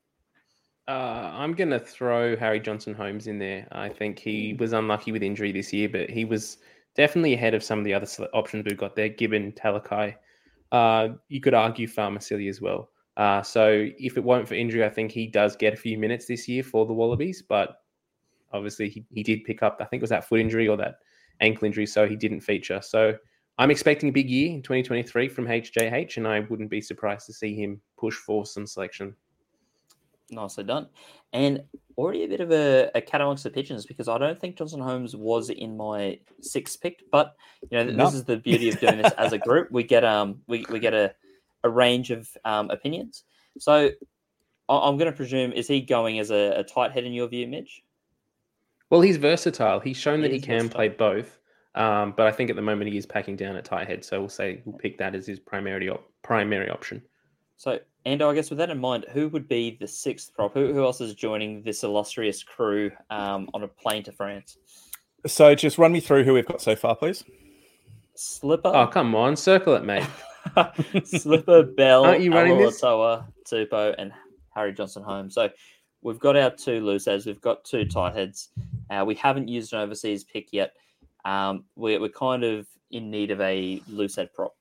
Uh, I'm going to throw Harry Johnson Holmes in there. I think he was unlucky with injury this year, but he was definitely ahead of some of the other options we've got there. Gibbon, Talakai. Uh, you could argue Fa'amausili as well. Uh, so if it weren't for injury, I think he does get a few minutes this year for the Wallabies. But obviously, he, he did pick up, I think it was that foot injury or that ankle injury, so he didn't feature. So I'm expecting a big year in 2023 from HJH, and I wouldn't be surprised to see him push for some selection. Nicely done. And already a bit of a, a cat amongst the pigeons because I don't think Johnson Holmes was in my sixth pick, but you know no. this is the beauty of doing this as a group. We get um we, we get a, a range of um, opinions. So I'm going to presume is he going as a, a tight head in your view, Mitch? Well, he's versatile. He's shown that he, he can versatile. play both. Um, but I think at the moment he is packing down at tight head, so we'll say we'll pick that as his primary op- primary option. So, Ando, I guess with that in mind, who would be the sixth prop? Who, who else is joining this illustrious crew um, on a plane to France? So, just run me through who we've got so far, please. Slipper. Oh, come on, circle it, mate. Slipper, Bell, Aren't you running this? Tupou, and Harry Johnson home. So, we've got our two loose heads. We've got two tight heads. Uh, we haven't used an overseas pick yet. Um, we're, we're kind of in need of a loose head prop.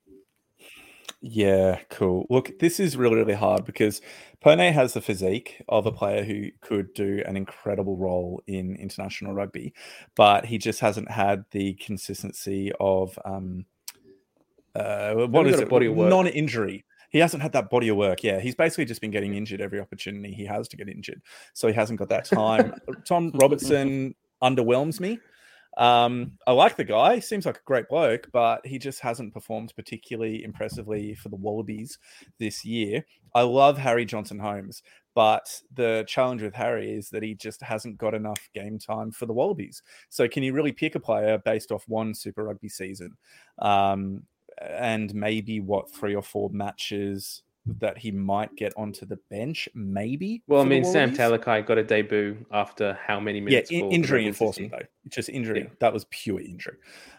Yeah, cool. Look, this is really, really hard because Pone has the physique of a player who could do an incredible role in international rugby, but he just hasn't had the consistency of um, uh, what is it? Body of work. Non-injury. He hasn't had that body of work. Yeah, he's basically just been getting injured every opportunity he has to get injured, so he hasn't got that time. Tom Robertson underwhelms me. Um, I like the guy. Seems like a great bloke, but he just hasn't performed particularly impressively for the Wallabies this year. I love Harry Johnson Holmes, but the challenge with Harry is that he just hasn't got enough game time for the Wallabies. So, can you really pick a player based off one Super Rugby season? Um, and maybe what three or four matches that he might get onto the bench, maybe. Well, I mean, Sam Talakai got a debut after how many minutes? Yeah, in, injury enforcement though, just injury. Yeah. That was pure injury.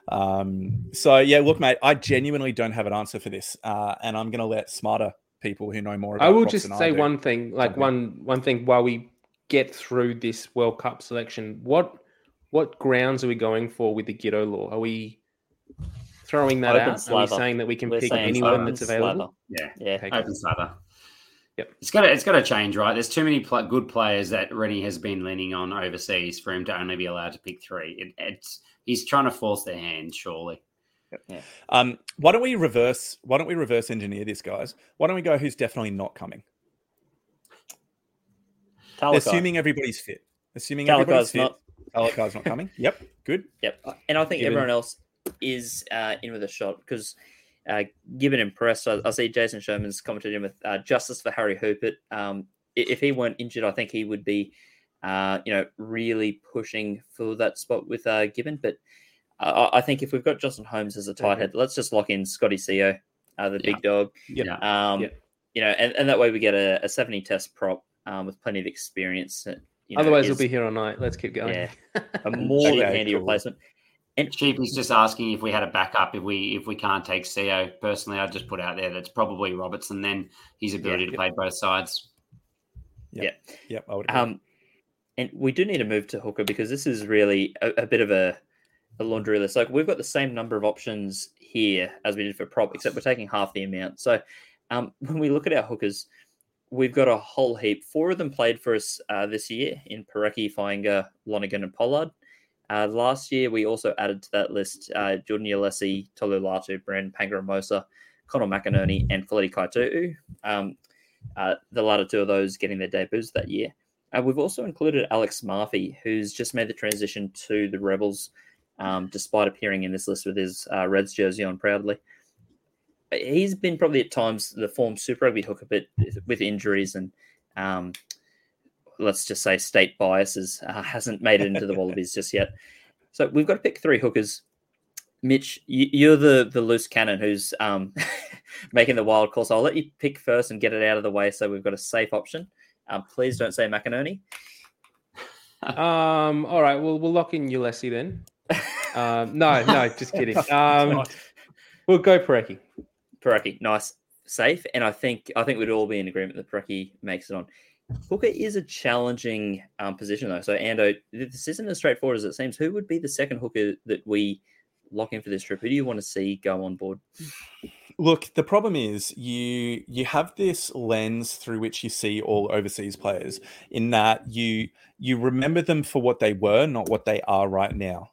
Um, so yeah, look, mate, I genuinely don't have an answer for this, uh, and I'm going to let smarter people who know more. About it. I will just say one thing, like one one thing, while we get through this World Cup selection, what what grounds are we going for with the Giteau law? Are we throwing that open out? Slather. Are we saying that we can We're pick anyone that's available? Slather. Yeah, yeah, okay. open slather. Yep. It's got to it's got to change, right? There's too many pl- good players that Rennie has been leaning on overseas for him to only be allowed to pick three. It, it's he's trying to force their hand, surely. Yeah. Um, why don't we reverse? Why don't we reverse engineer this, guys? Why don't we go? Who's definitely not coming? Talakai. Assuming everybody's fit. Assuming Talakai's everybody's fit. Not... Talakai's not coming. Yep. Good. Yep. And I think Given. everyone else is uh, in with a shot because uh, given impressed, I, I, see Jason Sherman's commented in with uh, justice for Harry Hoopert. Um, if he weren't injured, I think he would be, uh, you know, really pushing for that spot with uh, Gibbon. But uh, I think if we've got Johnson Holmes as a tight head, let's just lock in Scotty Sio, uh, the yeah. big dog. Yeah. Um, yeah. You know, and, and that way we get a, a 70 test prop um, with plenty of experience. You know, Otherwise, is, we'll be here all night. Let's keep going. Yeah, a more than handy cool. replacement. And Sheepy's just asking if we had a backup if we if we can't take Sio. Personally, I'd just put out there that's probably Robertson. Then his ability yeah, to play both sides. Yeah, yeah, I would. Agree. Um, and we do need to move to hooker because this is really a, a, bit of a, a laundry list. Like we've got the same number of options here as we did for prop, except we're taking half the amount. So um, when we look at our hookers, we've got a whole heap. Four of them played for us uh, this year in Porecki, Fainga'a, Lonergan, and Pollard. Uh, last year, we also added to that list uh, Jordan Uelese, Tolu Latu, Brand Paenga-Amosa, Conor McInerney, and Feleti Kaitu'u. Um, uh, the latter two of those getting their debuts that year. Uh, we've also included Alex Murphy, who's just made the transition to the Rebels, um, despite appearing in this list with his uh, Reds jersey on proudly. He's been probably at times the form Super Rugby hook a bit with injuries and um, let's just say state biases uh, hasn't made it into the Wallabies just yet. So we've got to pick three hookers. Mitch, you're the the loose cannon who's um, making the wild call. So I'll let you pick first and get it out of the way, so we've got a safe option. Um, please don't say McInerney. um. All right. Well, we'll lock in Uelese then. Um, no, no, just kidding. Um, we'll go Porecki. Porecki, nice, safe, and I think I think we'd all be in agreement that Porecki makes it on. Hooker is a challenging um, position though. So Ando, this isn't as straightforward as it seems. Who would be the second hooker that we lock in for this trip? Who do you want to see go on board? Look, the problem is you you have this lens through which you see all overseas players in that you you remember them for what they were, not what they are right now.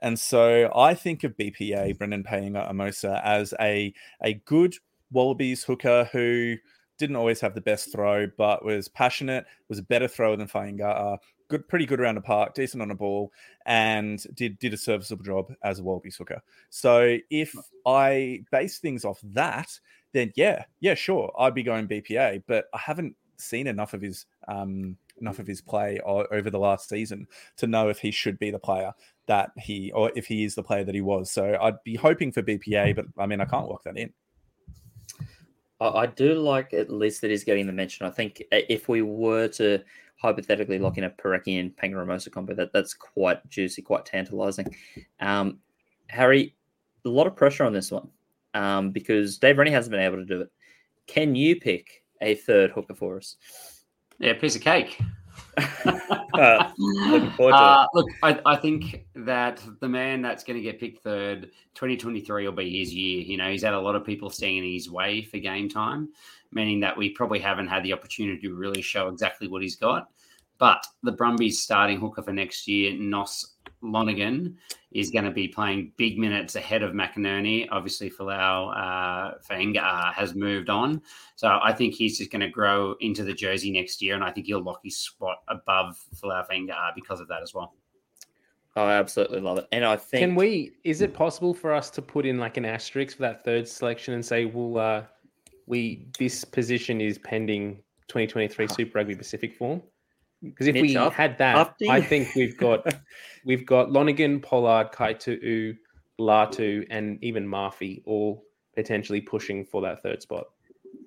And so I think of BPA, Brendan Paenga-Amosa, as a a good Wallabies hooker who didn't always have the best throw, but was passionate, was a better thrower than Fainga'a, good, pretty good around the park, decent on the ball, and did did a serviceable job as a Wallabies hooker. So if I base things off that, then yeah, yeah, sure, I'd be going BPA, but I haven't seen enough of his um, enough of his play over the last season to know if he should be the player that he or if he is the player that he was. So I'd be hoping for BPA, but I mean I can't lock that in. I, do like at least that he's getting the mention. I think if we were to hypothetically lock in a Porecki and Paenga-Amosa combo, that, that's quite juicy, quite tantalizing. Um, Harry, a lot of pressure on this one um, because Dave Rennie hasn't been able to do it. Can you pick a third hooker for us? Yeah, piece of cake. Uh, uh, look, I, I, think that the man that's going to get picked third, 2023 will be his year. You know, he's had a lot of people standing in his way for game time, meaning that we probably haven't had the opportunity to really show exactly what he's got. But the Brumbies starting hooker for next year, Nos Lonergan, is going to be playing big minutes ahead of McInerney. Obviously, Folau uh, Fainga'a uh, has moved on. So I think he's just going to grow into the jersey next year. And I think he'll lock his spot above Folau Fainga'a uh, because of that as well. Oh, I absolutely love it. And I think. Can we, is it possible for us to put in like an asterisk for that third selection and say, well, uh, we, this position is pending 2023 Super Rugby Pacific form? Because if Mitch we up, had that, I think we've got we've got Lonergan, Pollard, Kaitu'u, Latu, and even Murphy all potentially pushing for that third spot.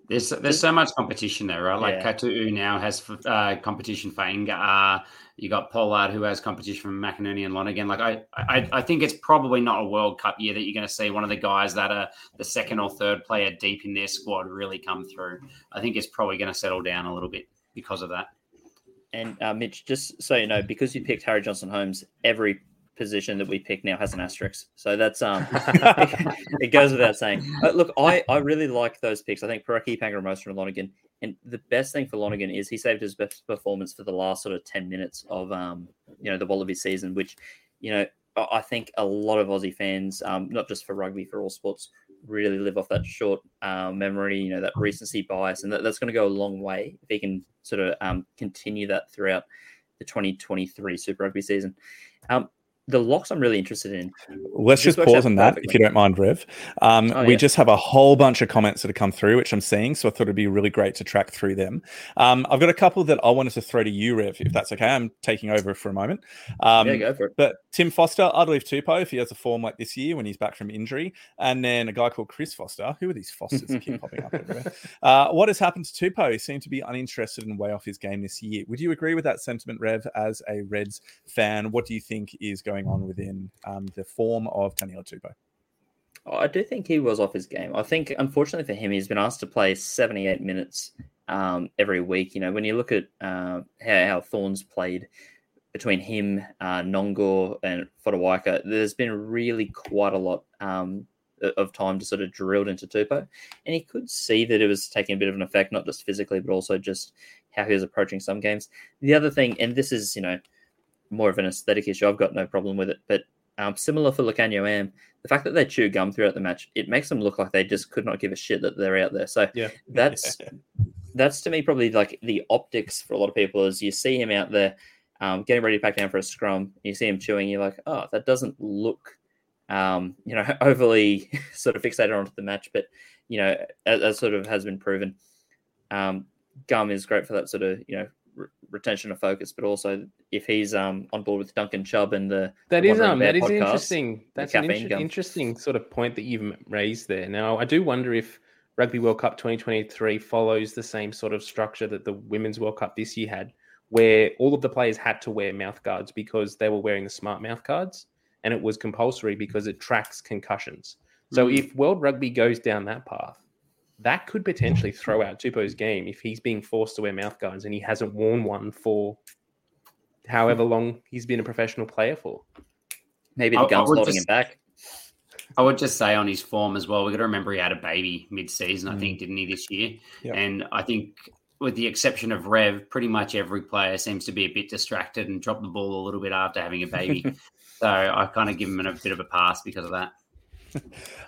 There's there's so much competition there, right? Like yeah. Kaitu'u now has uh, competition for Inga. You got Pollard who has competition from McInerney and Lonergan. Like I, I, I think it's probably not a World Cup year that you're going to see one of the guys that are the second or third player deep in their squad really come through. I think it's probably going to settle down a little bit because of that. And uh, Mitch, just so you know, because you picked Harry Johnson Holmes, every position that we pick now has an asterisk. So that's um, it goes without saying. Uh, look, I I really like those picks. I think Porecki, Paenga-Amosa, and Lonergan. And the best thing for Lonergan is he saved his best performance for the last sort of ten minutes of um, you know, the Wallaby season, which you know I think a lot of Aussie fans, um, not just for rugby, for all sports, really live off that short uh, memory, you know, that recency bias, and that, that's going to go a long way if he can sort of um, continue that throughout the 2023 Super Rugby season. Um, the locks I'm really interested in. Let's just pause on that, if you don't mind, Rev. Um, oh, we yeah. just have a whole bunch of comments that have come through, which I'm seeing. So I thought it'd be really great to track through them. Um, I've got a couple that I wanted to throw to you, Rev, if that's okay. I'm taking over for a moment. Um, yeah, go for it. But Tim Foster, I'd leave Tupou if he has a form like this year when he's back from injury. And then a guy called Chris Foster. Who are these Fosters that keep popping up everywhere? Uh, what has happened to Tupou? He seemed to be uninterested and way off his game this year. Would you agree with that sentiment, Rev, as a Reds fan? What do you think is going on within um, the form of Taniela Tupou. Oh, I do think he was off his game. I think, unfortunately for him, he's been asked to play 78 minutes um, every week. You know, when you look at uh, how, how Thorn's played between him, uh, Nonggorr, and Fotuaika, there's been really quite a lot um, of time to sort of drilled into Tupou. And he could see that it was taking a bit of an effect, not just physically, but also just how he was approaching some games. The other thing, and this is, you know, more of an aesthetic issue, I've got no problem with it, but um, similar for Lukhanyo Am, the fact that they chew gum throughout the match, it makes them look like they just could not give a shit that they're out there. So yeah. that's that's to me probably like the optics for a lot of people is you see him out there um, getting ready to pack down for a scrum, you see him chewing, you're like, oh, that doesn't look um, you know, overly sort of fixated onto the match, but you know, as, as sort of has been proven, um, gum is great for that sort of you know re- retention of focus, but also if he's um, on board with Duncan Chubb and the that the is um that is podcast, interesting. That's an inter- interesting sort of point that you've raised there. Now, I do wonder if Rugby World Cup 2023 follows the same sort of structure that the Women's World Cup this year had, where all of the players had to wear mouth guards because they were wearing the smart mouth guards, and it was compulsory because it tracks concussions. So Mm. if World Rugby goes down that path, that could potentially throw out Tupou's game if he's being forced to wear mouth guards and he hasn't worn one for however long he's been a professional player for. Maybe I- the I gun's would holding just- him back. I would just say on his form as well, we got to remember he had a baby mid-season, I mm. think, didn't he, this year? Yep. And I think, with the exception of Rev, pretty much every player seems to be a bit distracted and drop the ball a little bit after having a baby. so I kind of give him a bit of a pass because of that.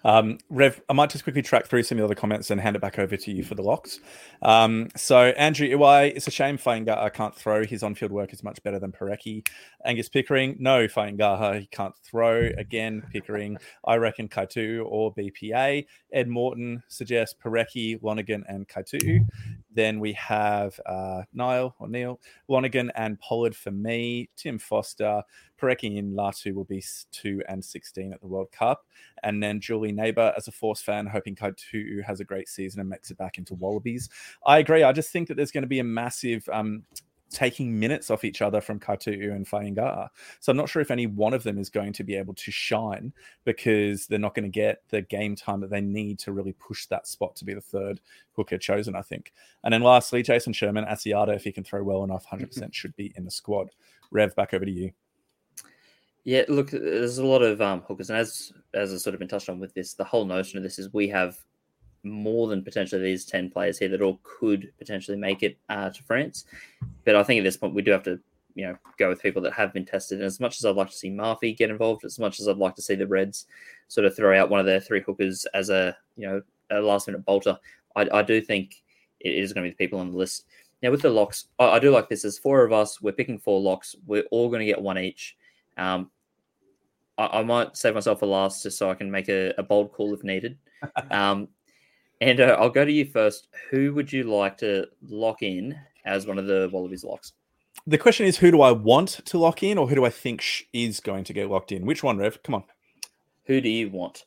Um, Rev, I might just quickly track through some of the other comments and hand it back over to you for the locks. Um, so Andrew Iwai, it's a shame Fainga'a can't throw. His on-field work is much better than Porecki. Angus Pickering, no Fainga'a, he can't throw. Again, Pickering, I reckon Kaitu or BPA. Ed Morton suggests Porecki, Lonergan, and Kaitu. Then we have uh, Niall or Neil, Lonergan and Pollard for me. Tim Foster, Porecki and Latu will be 2 and 16 at the World Cup. And then Julie Neighbor, as a Force fan, hoping Kaitu has a great season and makes it back into Wallabies. I agree. I just think that there's going to be a massive um, taking minutes off each other from Kaitu and Fainga'a. So I'm not sure if any one of them is going to be able to shine because they're not going to get the game time that they need to really push that spot to be the third hooker chosen, I think. And then lastly, Jason Sherman, Asiata, if he can throw well enough, 100% should be in the squad. Rev, back over to you. Yeah, look, there's a lot of um, hookers, and as as has sort of been touched on with this, the whole notion of this is we have more than potentially these ten players here that all could potentially make it uh, to France. But I think at this point we do have to, you know, go with people that have been tested. And as much as I'd like to see Murphy get involved, as much as I'd like to see the Reds sort of throw out one of their three hookers as a, you know, a last minute bolter, I, I do think it is going to be the people on the list. Now with the locks, I, I do like this. There's four of us. We're picking four locks. We're all going to get one each. Um, I, I might save myself for last just so I can make a, a bold call if needed. Um, and uh, I'll go to you first. Who would you like to lock in as one of the Wallabies locks? The question is, who do I want to lock in, or who do I think sh- is going to get locked in? Which one, Rev? Come on. Who do you want?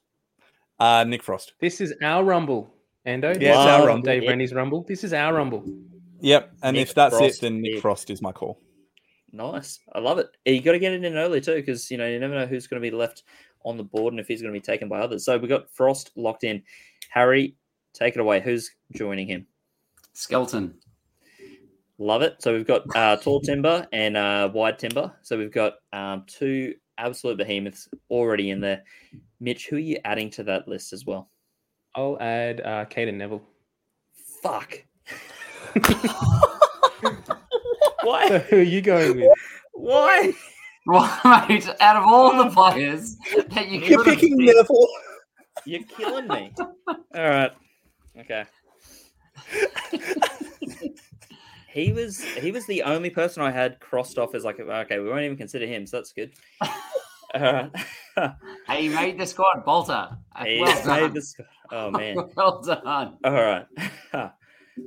Uh, Nick Frost. This is our rumble, Ando. This Yeah, is it's our our rumble. rumble. Dave Yeah. Rennie's rumble. This is our rumble. Yep. And Nick if that's Frost, it, then Nick yeah. Frost is my call. Nice. I love it. You got to get it in early too, because you know you never know who's going to be left on the board and if he's going to be taken by others. So we got Frost locked in. Harry, take it away. Who's joining him? Skelton. Love it. So we've got uh, tall timber and uh, wide timber. So we've got um, two absolute behemoths already in there. Mitch, who are you adding to that list as well? I'll add uh, Cadeyrn Neville. Fuck. So who are you going with? Why? Well, mate, out of all the players that you You're picking picked- Neville. You're killing me. All right. Okay. he was he was the only person I had crossed off as like okay, we won't even consider him, so that's good. All right. Hey, you made the squad, Bolter. He well made the sc- Oh man. well done. All right.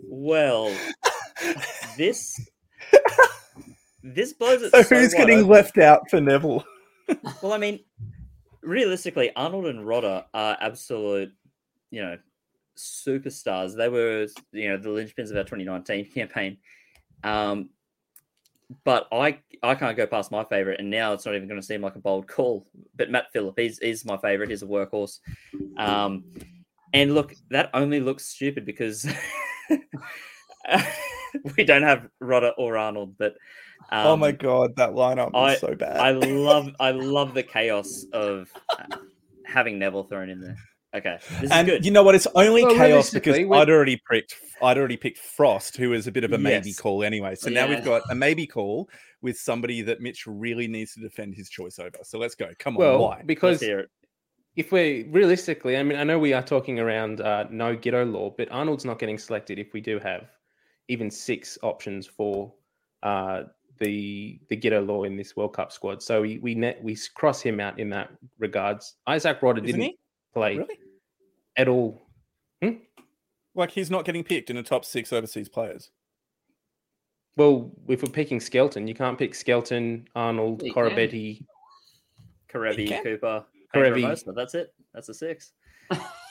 well, this this blows it. So so who's getting open. left out for Neville? Well, I mean, realistically, Arnold and Rodda are absolute, you know, superstars. They were, you know, the linchpins of our 2019 campaign. Um, but I I can't go past my favorite, and now it's not even going to seem like a bold call. But Matt Phillip, he's, he's my favorite. He's a workhorse. Um, and look, that only looks stupid because we don't have Rodda or Arnold. But um, oh my god, that lineup I- is so bad. I love I love the chaos of uh, having Neville thrown in there. Okay, this and is good. you know what? It's only Well, chaos because we- I'd already picked. I'd already picked Frost, who is a bit of a maybe Yes. call anyway. So now we've got a maybe call with somebody that Mitch really needs to defend his choice over. So let's go. Come on, Well, why? Let's because hear it. if we're realistically, I mean, I know we are talking around uh, no Giteau law, but Arnold's not getting selected if we do have even six options for uh, the the Giteau law in this World Cup squad. So we we net we cross him out in that regards. Izack Rodda Isn't didn't he? play Really? at all. Hmm? Like he's not getting picked in the top six overseas players. Well, if we're picking Skelton, you can't pick Skelton, Arnold, You can. Koroibete. Kerevi. Cooper, Kerevi. Kerevi. That's it. That's a six.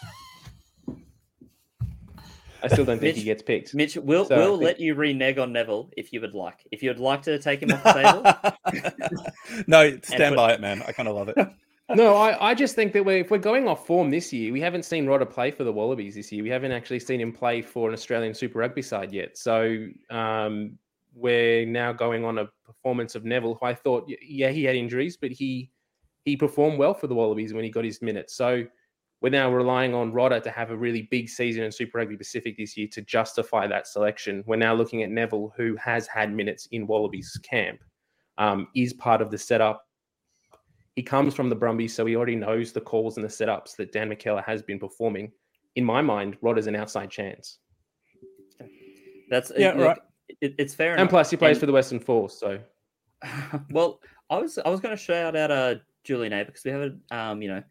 I still don't think Mitch- he gets picked. Mitch, we'll So we'll think- let you renege on Neville if you would like. If you would like to take him off the table, no, stand put- by it, man. I kind of love it. No, I, I just think that we're, if we're going off form this year, we haven't seen Rodda play for the Wallabies this year. We haven't actually seen him play for an Australian Super Rugby side yet. So um, we're now going on a performance of Neville, who I thought, yeah, he had injuries, but he he performed well for the Wallabies when he got his minutes. So we're now relying on Rodda to have a really big season in Super Rugby Pacific this year to justify that selection. We're now looking at Neville, who has had minutes in Wallabies camp, um, is part of the setup he comes from the Brumbies, so he already knows the calls and the setups that Dan McKellar has been performing. In my mind, Rod is an outside chance. that's Yeah, look, right. It, it's fair And enough. plus, he plays And- for the Western Force, so well, I was I was going to shout out uh, Julian A because we have a, um you know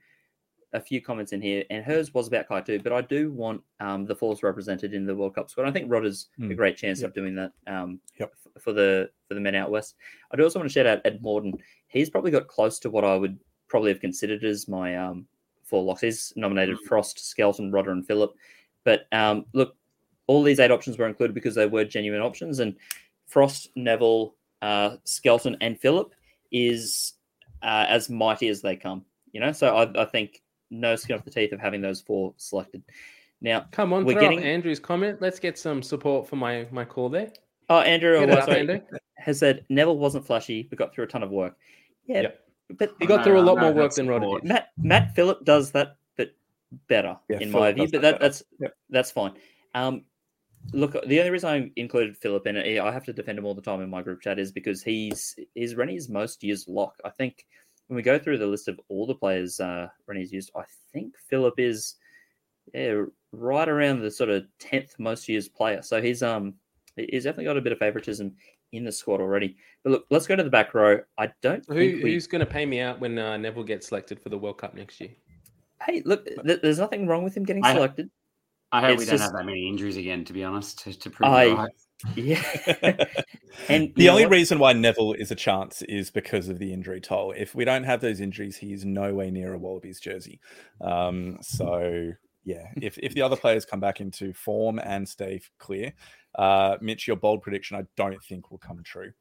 a few comments in here, and hers was about Kai too. But I do want um the Force represented in the World Cup squad. I think Rod is a Hmm. great chance Yep. of doing that. Um, Yep. f- for the for the men out west. I do also want to shout out Ed Morden. He's probably got close to what I would probably have considered as my um four locks. He's nominated Frost, Skelton, Rodda, and Philip. But um, look, all these eight options were included because they were genuine options, and Frost, Neville, uh, Skelton, and Philip is uh, as mighty as they come. You know, so I, I think no skin off the teeth of having those four selected. Now, come on, We're throw getting- up Andrew's comment. Let's get some support for my my call there. oh, Andrew oh, up, sorry, Andrew. has said Neville wasn't flashy, but got through a ton of work. Yeah, Yep. but He got No, through a lot no, more work than Rodda support. did. Matt Matt Philip does that, but better Yeah, in Philip my view. But that that, that's Yep. that's fine. Um, look, the only reason I included Philip in it, I have to defend him all the time in my group chat, is because he's he's Rennie's most used lock. I think when we go through the list of all the players uh, Rennie's used, I think Philip is yeah right around the sort of tenth most used player. So he's um he's definitely got a bit of favoritism in the squad already. But look, let's go to the back row. I don't Who, think we who's going to pay me out when uh, Neville gets selected for the World Cup next year? Hey, look, th- there's nothing wrong with him getting I- selected. I hope It's we don't just- have that many injuries again, to be honest, to, to prove I- right. Yeah. and The only what? reason why Neville is a chance is because of the injury toll. If we don't have those injuries, he he's nowhere near a Wallabies jersey. Um, so yeah, if if the other players come back into form and stay clear, uh, Mitch, your bold prediction, I don't think will come true.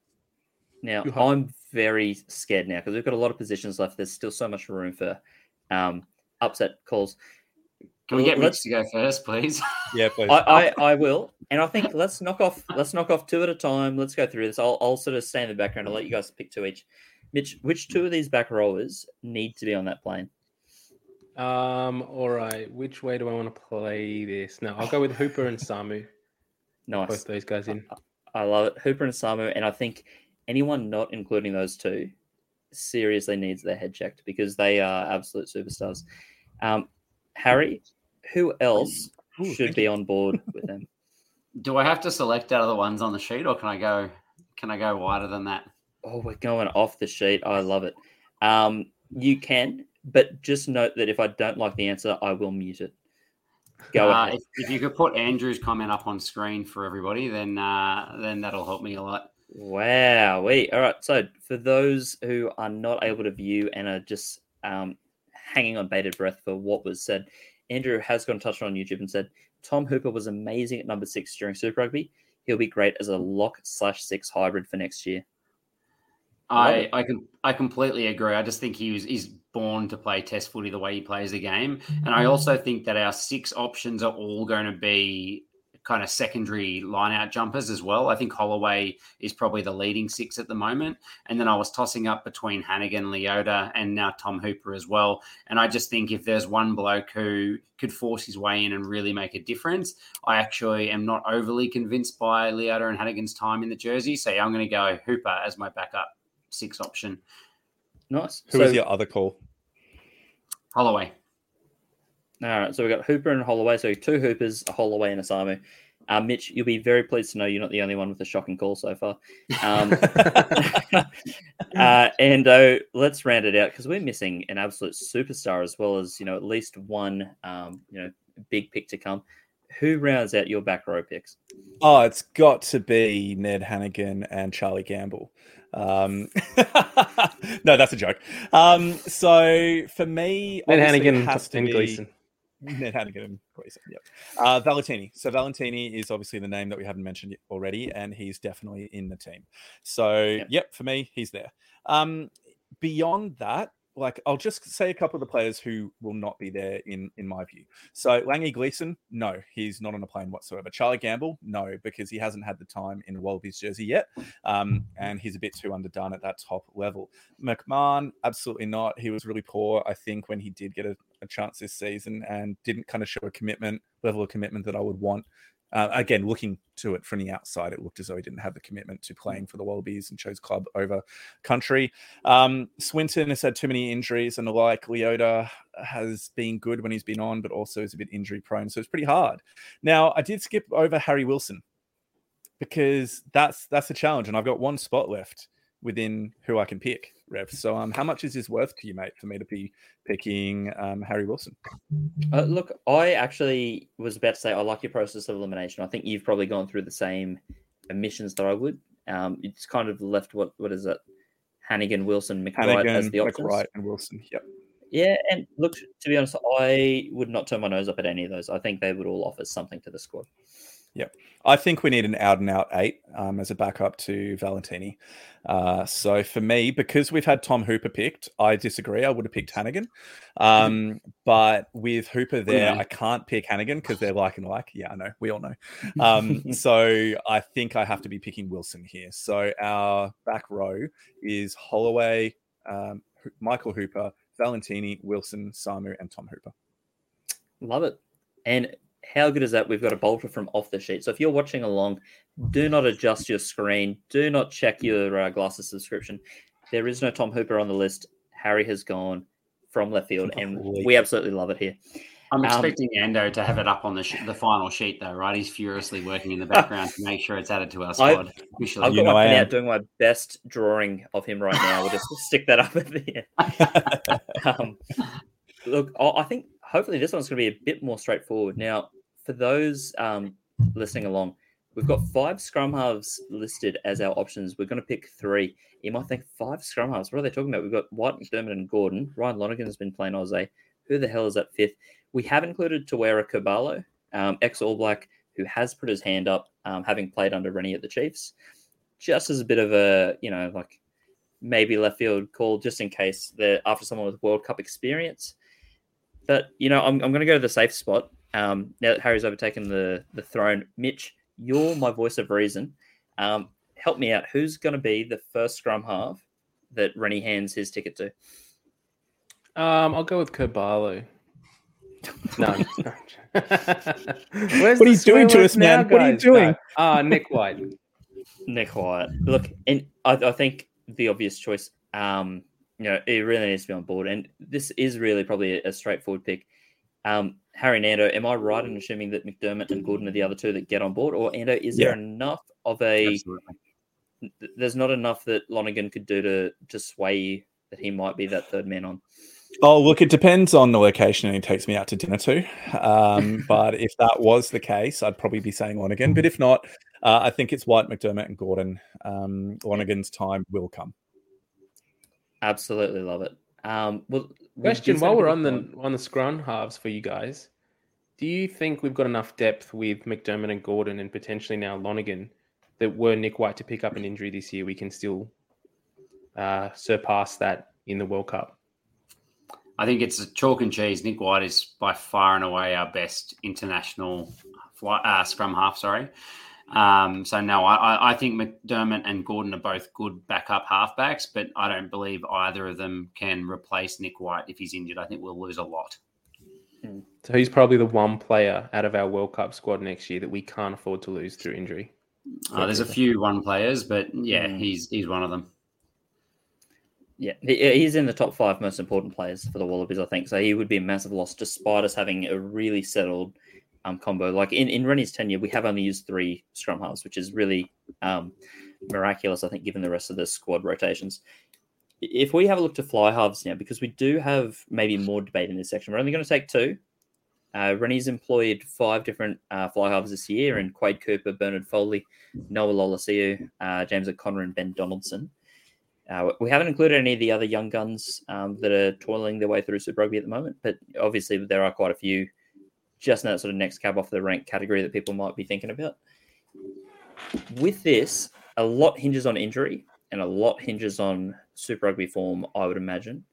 now I'm very scared now because we've got a lot of positions left. There's still so much room for um, upset calls. Can we get Mitch to go first, please? Yeah, please. I, I, I will, and I think let's knock off let's knock off two at a time. Let's go through this. I'll, I'll sort of stay in the background. I'll let you guys pick two each. Mitch, which two of these back rollers need to be on that plane? Um, all right. Which way do I want to play this? No, I'll go with Hooper and Samu. Nice. Both those guys in. I love it. Hooper and Samu, and I think anyone not including those two seriously needs their head checked because they are absolute superstars. Um, Harry, who else Ooh, should be you. on board with them? Do I have to select out of the ones on the sheet, or can I go? Can I go wider than that? Oh, we're going off the sheet. I love it. Um, you can, but just note that if I don't like the answer, I will mute it. Go Uh, ahead. if, if you could put Andrew's comment up on screen for everybody, then uh, then that'll help me a lot. Wow. We all right. So for those who are not able to view and are just um, hanging on bated breath for what was said, Andrew has gone touched on YouTube and said Tom Hooper was amazing at number six during Super Rugby. He'll be great as a lock slash six hybrid for next year. I. I can I completely agree. I just think he was he's born to play Test footy the way he plays the game, and I mm. also think that our six options are all going to be kind of secondary line out jumpers as well. I think Holloway is probably the leading six at the moment, and then I was tossing up between Hanigan, Leota, and now Tom Hooper as well. And I just think if there's one bloke who could force his way in and really make a difference, I actually am not overly convinced by Leota and Hanigan's time in the jersey. So yeah, I'm going to go Hooper as my backup six option. Nice. Who so, is your other call? Holloway. All right. So we've got Hooper and Holloway. So two Hoopers, a Holloway, and a Samu. Uh, Mitch, you'll be very pleased to know you're not the only one with a shocking call so far. Um, uh, and uh, let's round it out because we're missing an absolute superstar as well as you know at least one um, you know big pick to come. Who rounds out your back row picks? Oh, it's got to be Ned Hanigan and Charlie Gamble. Um, no, that's a joke. Um, so for me, Then obviously it Hanigan has to and be- Gleeson. Ned Hanigan and Gleeson. Yep. Uh, Valetini. So Valetini is obviously the name that we haven't mentioned already, and he's definitely in the team. So yep, yep for me, he's there. Um, beyond that, like I'll just say a couple of the players who will not be there in in my view. So Langi Gleeson, no, he's not on a plane whatsoever. Charlie Gamble, no, because he hasn't had the time in Wallabies jersey yet, um, and he's a bit too underdone at that top level. McMahon, absolutely not. He was really poor, I think, when he did get a, a chance this season, and didn't kind of show a commitment level of commitment that I would want uh, again, looking to it from the outside, it looked as though he didn't have the commitment to playing for the Wallabies and chose club over country. Um, Swinton has had too many injuries and the like. Leota has been good when he's been on, but also is a bit injury prone. So it's pretty hard. Now, I did skip over Harry Wilson because that's that's a challenge, and I've got one spot left within who I can pick, Rev. So, um, how much is this worth to you, mate, for me to be picking um, Harry Wilson? Uh, look, I actually was about to say I like your process of elimination. I think you've probably gone through the same emissions that I would. Um, it's kind of left what what is it? Hanigan, Wilson, McBride as the options. McBride and Wilson. Yep. Yeah, and look, to be honest, I would not turn my nose up at any of those. I think they would all offer something to the squad. Yep. I think we need an out and out eight um, as a backup to Valetini. Uh, so for me, because we've had Tom Hooper picked, I disagree. I would have picked Hanigan. Um, but with Hooper there, I can't pick Hanigan because they're like and like. Yeah, I know. We all know. Um, so I think I have to be picking Wilson here. So our back row is Holloway, um, Michael Hooper, Valetini, Wilson, Samu, and Tom Hooper. Love it. And how good is that? We've got a bolter from off the sheet. So if you're watching along, do not adjust your screen. Do not check your uh, glasses subscription. There is no Tom Hooper on the list. Harry has gone from left field, and we absolutely love it here. I'm um, expecting um, Ando to have it up on the sh- the final sheet, though, right? He's furiously working in the background to make sure it's added to our squad. I, officially. I've got you my out doing my best drawing of him right now. We'll just stick that up at the end. um, look, I think hopefully this one's going to be a bit more straightforward. Now, for those um, listening along, we've got five scrum halves listed as our options. We're going to pick three. You might think five scrum halves. What are they talking about? We've got White, McDermott, and Gordon. Ryan Lonergan has been playing Aussie. Who the hell is that fifth? We have included Tawera Kerr-Barlow, um, ex All Black, who has put his hand up, um, having played under Rennie at the Chiefs, just as a bit of a, you know, like maybe left field call, just in case after someone with World Cup experience. But you know, I'm, I'm going to go to the safe spot. Um, now that Harry's overtaken the the throne, Mitch, you're my voice of reason. Um, help me out. Who's going to be the first scrum half that Rennie hands his ticket to? Um, I'll go with Kerr-Barlow. No. what are you doing to us, man? What are you doing? Ah, no. uh, Nick White. Nick White. Look, and I, I think the obvious choice. Um, you know, it really needs to be on board. And this is really probably a, straightforward pick. Um, Harry Nando, am I right in assuming that McDermott and Gordon are the other two that get on board? Or Ando, is yeah. there enough of a Absolutely. there's not enough that Lonergan could do to to sway you that he might be that third man on? Oh, look, it depends on the location and he takes me out to dinner too. Um, but if that was the case, I'd probably be saying Lonergan. But if not, uh, I think it's White, McDermott, and Gordon. Um, Lonergan's time will come. Absolutely love it. Um, well, question while we're on the on the scrum halves for you guys, do you think we've got enough depth with McDermott and Gordon and potentially now Lonergan, that were Nick White to pick up an injury this year, we can still uh, surpass that in the World Cup? I think it's a chalk and cheese. Nick White is by far and away our best international fly, uh, scrum half. Sorry, um, so no, I, I think McDermott and Gordon are both good backup halfbacks, but I don't believe either of them can replace Nick White if he's injured. I think we'll lose a lot. Hmm. So he's probably the one player out of our World Cup squad next year that we can't afford to lose through injury. Uh, there's a few one players, but yeah, mm. he's he's one of them. Yeah, he's in the top five most important players for the Wallabies, I think. So he would be a massive loss, despite us having a really settled um, combo. Like in, in Rennie's tenure, we have only used three scrum halves, which is really um, miraculous, I think, given the rest of the squad rotations. If we have a look to fly halves now, because we do have maybe more debate in this section, we're only going to take two. Uh, Rennie's employed five different uh, fly halves this year, and Quade Cooper, Bernard Foley, Noah Lolesio, uh, James O'Connor, and Ben Donaldson. Uh, we haven't included any of the other young guns um, that are toiling their way through Super Rugby at the moment, but obviously there are quite a few just in that sort of next cab off the rank category that people might be thinking about. With this, a lot hinges on injury and a lot hinges on Super Rugby form, I would imagine.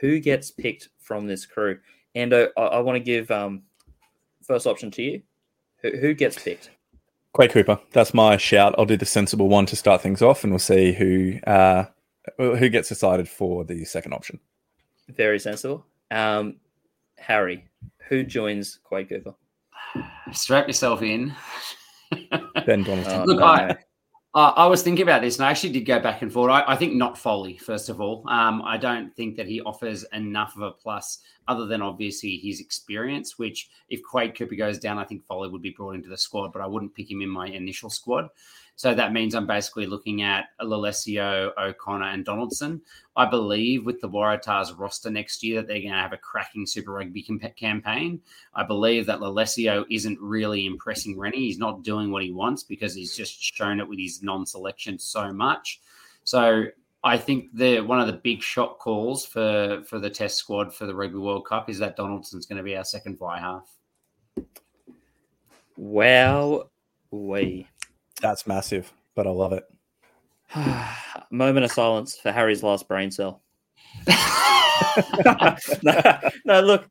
Who gets picked from this crew? And I, I want to give um, first option to you. Who, who gets picked? Quade Cooper. That's my shout. I'll do the sensible one to start things off, and we'll see who uh, who gets decided for the second option. Very sensible. Um, Harry, who joins Quade Cooper? Strap yourself in. ben Donaldson. Oh, Look, no. I, uh, I was thinking about this, and I actually did go back and forth. I, I think not Foley, first of all. Um, I don't think that he offers enough of a plus, other than obviously his experience. Which, if Quade Cooper goes down, I think Foley would be brought into the squad, but I wouldn't pick him in my initial squad. So that means I'm basically looking at Lolesio, O'Connor, and Donaldson. I believe with the Waratahs roster next year that they're going to have a cracking Super Rugby campaign. I believe that Lolesio isn't really impressing Rennie. He's not doing what he wants because he's just shown it with his non-selection so much. So I think the one of the big shot calls for for the Test squad for the Rugby World Cup is that Donaldson's going to be our second fly half. Well, we. That's massive, but I love it. Moment of silence for Harry's last brain cell. no, no, look,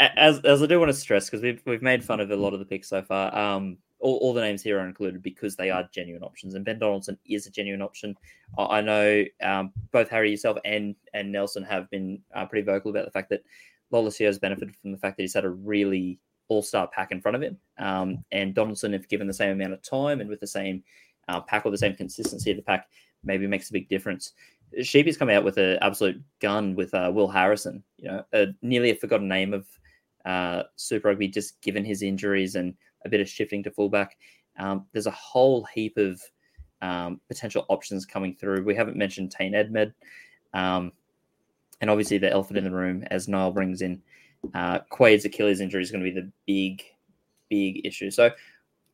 as, as I do want to stress, because we've, we've made fun of a lot of the picks so far, um, all, all, the names here are included because they are genuine options, and Ben Donaldson is a genuine option. I know um, both Harry, yourself, and and Nelson have been uh, pretty vocal about the fact that Lolesio has benefited from the fact that he's had a really all star pack in front of him. Um, and Donaldson, if given the same amount of time and with the same uh, pack or the same consistency of the pack, maybe makes a big difference. Sheepy's come out with an absolute gun with uh, Will Harrison, you know, a, nearly a forgotten name of uh, Super Rugby, just given his injuries and a bit of shifting to fullback. Um, there's a whole heap of um, potential options coming through. We haven't mentioned Tane Edmed. Um, and obviously the elephant in the room as Niall brings in uh, Achilles injury is going to be the big, big issue. So,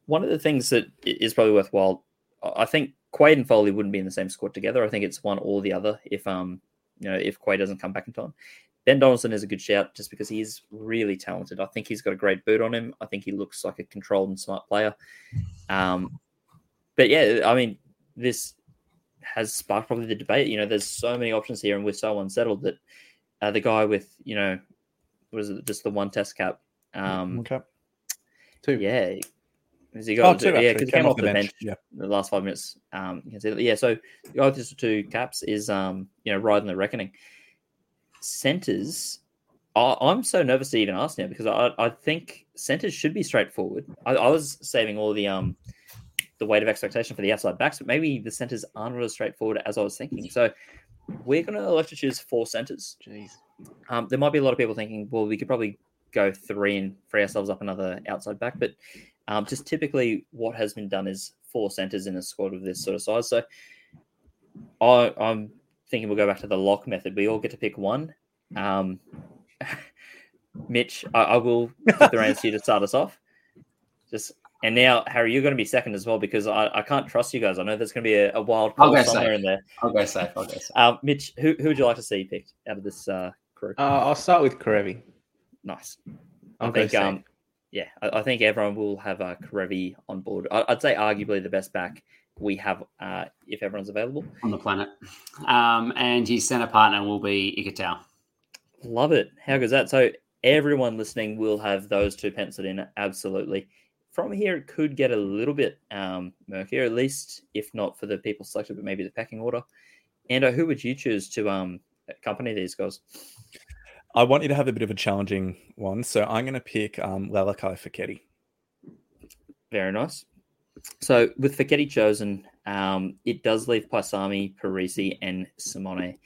one of the things that is probably worthwhile, I think Quade and Foley wouldn't be in the same squad together. I think it's one or the other if um you know if Quade doesn't come back in time. Ben Donaldson is a good shout just because he is really talented. I think he's got a great boot on him. I think he looks like a controlled and smart player. Um, but yeah, I mean, this has sparked probably the debate. You know, there's so many options here, and we're so unsettled that uh, the guy with you know was it just the one test cap? Um, okay. Two. Yeah. Has he got? Oh, two, yeah, because he came, came off the bench. bench yeah. the last five minutes. Um, you can see that. Yeah, so the just two caps is um, you know, riding the reckoning. Centers, I, am so nervous to even ask now because I, I think centers should be straightforward. I, I was saving all the um, the weight of expectation for the outside backs, but maybe the centers aren't really straightforward as I was thinking. So we're going to elect to choose four centers. Jeez. Um, there might be a lot of people thinking, well, we could probably go three and free ourselves up another outside back, but um, just typically what has been done is four centers in a squad of this sort of size. So I, am thinking we'll go back to the lock method. We all get to pick one. Um, Mitch, I, I will give the reins to you to start us off. Just and now, Harry, you're going to be second as well because I, I can't trust you guys. I know there's going to be a, a wild call somewhere safe. in there. I'll go safe. I'll go safe. Um, Mitch, who, who would you like to see picked out of this uh, crew? Uh, I'll start with Kerevi. Nice. I'll I think, um, yeah, I, I, think everyone will have uh, Kerevi on board. I, would say arguably the best back we have uh, if everyone's available on the planet. Um, and his center partner will be Ikitau. Love it. How goes that? So everyone listening will have those two penciled in. Absolutely. From here, it could get a little bit um, murkier, at least if not for the people selected, but maybe the packing order. And uh, who would you choose to um, accompany these guys? I want you to have a bit of a challenging one, so I'm going to pick um, Lalakai Foketi. Very nice. So with Foketi chosen, um, it does leave Paisami, Perese, and Simone.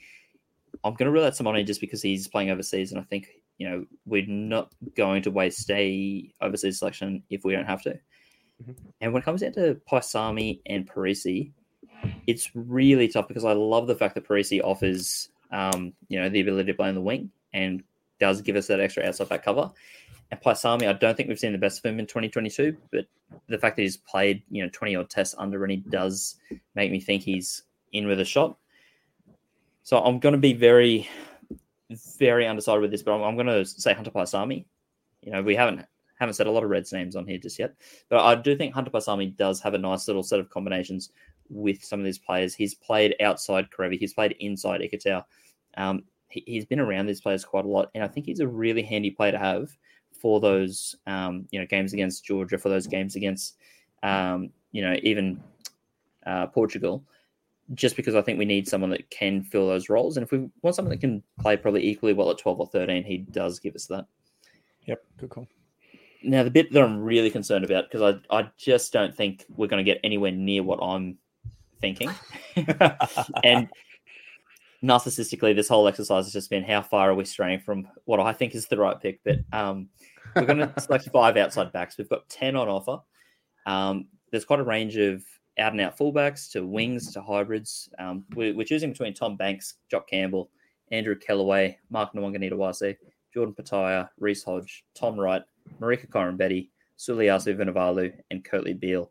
I'm going to rule out Simone just because he's playing overseas, and I think you know we're not going to waste a overseas selection if we don't have to. Mm-hmm. And when it comes down to Paisami and Perese, it's really tough because I love the fact that Perese offers um, you know the ability to play on the wing and does give us that extra outside back cover. And Paisami, I don't think we've seen the best of him in 2022, but the fact that he's played, you know, 20 odd tests under and he does make me think he's in with a shot. So I'm going to be very, very undecided with this, but I'm, I'm going to say Hunter Paisami. You know, we haven't haven't said a lot of Reds names on here just yet, but I do think Hunter Paisami does have a nice little set of combinations with some of these players. He's played outside Kerevi, he's played inside Ikitau. Um, he, has been around these players quite a lot, and I think he's a really handy player to have for those um, you know games against Georgia, for those games against um, you know even uh, Portugal just because I think we need someone that can fill those roles. And if we want someone that can play probably equally well at 12 or 13, he does give us that. Yep, good call. Now, the bit that I'm really concerned about, because I, I just don't think we're going to get anywhere near what I'm thinking. and narcissistically, this whole exercise has just been how far are we straying from what I think is the right pick. But um, we're going to select five outside backs. We've got 10 on offer. Um, there's quite a range of out and out fullbacks to wings to hybrids. Um, we're, we're, choosing between Tom Banks, Jock Campbell, Andrew Kellaway, Mark Nawaqanitawase, Jordan Petaia, Reece Hodge, Tom Wright, Marika Koroibete, Suliasi Vunivalu, and Kurtley Beale.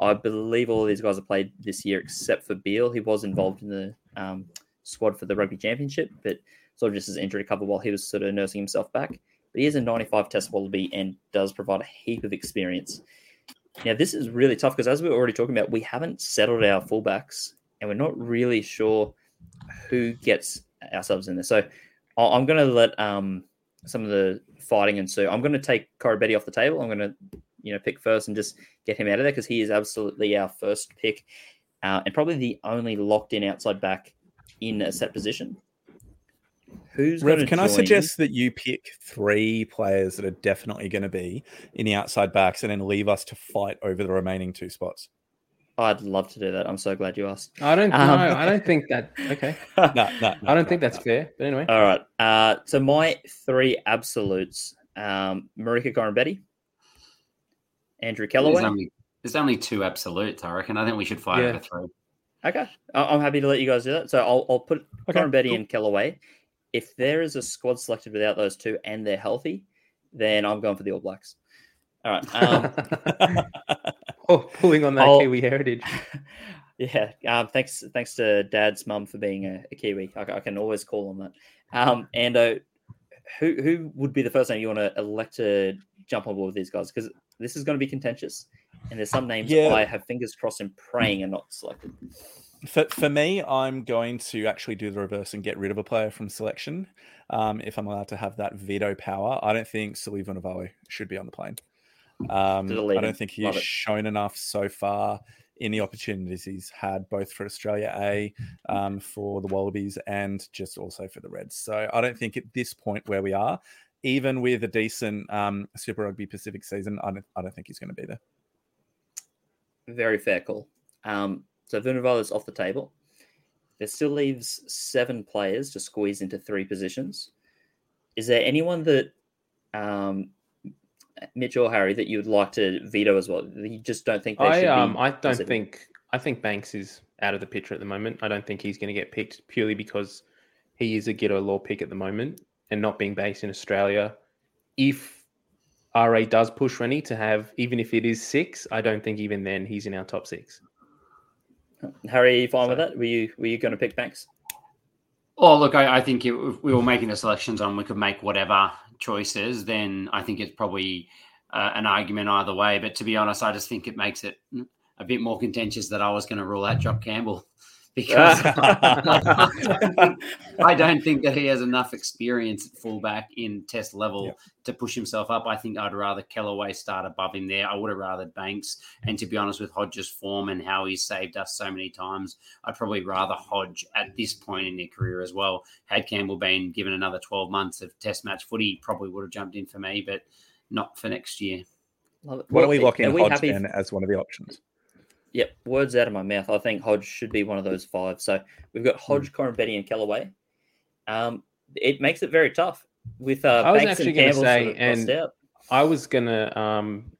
I believe all of these guys have played this year except for Beale. He was involved in the um, squad for the rugby championship, but sort of just as injury cover while he was sort of nursing himself back. But he is a 95 test wallaby and does provide a heap of experience. Now, this is really tough because, as we were already talking about, we haven't settled our fullbacks and we're not really sure who gets ourselves in there. So, I'm going to let um, some of the fighting ensue. I'm going to take Koroibete off the table. I'm going to, you know, pick first and just get him out of there because he is absolutely our first pick uh, and probably the only locked in outside back in a set position. Who's Rev, can I suggest that you pick three players that are definitely going to be in the outside backs and then leave us to fight over the remaining two spots? I'd love to do that. I'm so glad you asked. I don't um, I don't think that okay. no, no, no, I don't think that's fair. But anyway. All right. Uh, so my three absolutes: um, Marika Koroibete, Andrew Kellaway. There's only, there's only, two absolutes, I reckon. I think we should fight yeah. over three. Okay, I'm happy to let you guys do that. So I'll, I'll put okay, Koroibete cool. and Kellaway, if there is a squad selected without those two and they're healthy, then I'm going for the All Blacks. All right. Um, oh, pulling on that I'll, Kiwi heritage. Yeah. Um, thanks. Thanks to Dad's mum for being a, a Kiwi. I, I, can always call on that. Um, and uh, who who would be the first name you want to elect to jump on board with these guys? Because this is going to be contentious, and there's some names yeah. I have fingers crossed and praying are not selected. For, for me, I'm going to actually do the reverse and get rid of a player from selection um, if I'm allowed to have that veto power. I don't think Vunivalu should be on the plane. Um, I don't think he's shown enough so far in the opportunities he's had, both for Australia A, um, for the Wallabies, and just also for the Reds. So I don't think at this point where we are, even with a decent um, Super Rugby Pacific season, I don't, I don't think he's going to be there. Very fair call. Um, so Vunivalu is off the table. This still leaves seven players to squeeze into three positions. Is there anyone that um, Mitch or Harry that you would like to veto as well? You just don't think they I, should um. I don't think. I think Banks is out of the picture at the moment. I don't think he's going to get picked purely because he is a Giteau law pick at the moment and not being based in Australia. If RA does push Rennie to have, even if it is six, I don't think even then he's in our top six. Harry, are you fine so, with that? Were you were you going to pick Banks? Oh, look, I, I think if we were making the selections on, we could make whatever choices. Then I think it's probably uh, an argument either way. But to be honest, I just think it makes it a bit more contentious that I was going to rule out Jock Campbell because I don't think that he has enough experience at fullback in test level yep. to push himself up. I think I'd rather Kellaway start above him there. I would have rather Banks. And to be honest, with Hodge's form and how he's saved us so many times, I'd probably rather Hodge at this point in their career as well. Had Campbell been given another 12 months of test match footy, probably would have jumped in for me, but not for next year. Why don't we lock in Hodge then as one of the options? Yep, words out of my mouth. I think Hodge should be one of those five. So we've got Hodge, mm. Betty, and Kellaway. Um, it makes it very tough with uh, I was Banks actually going to say, and out. I was going to um,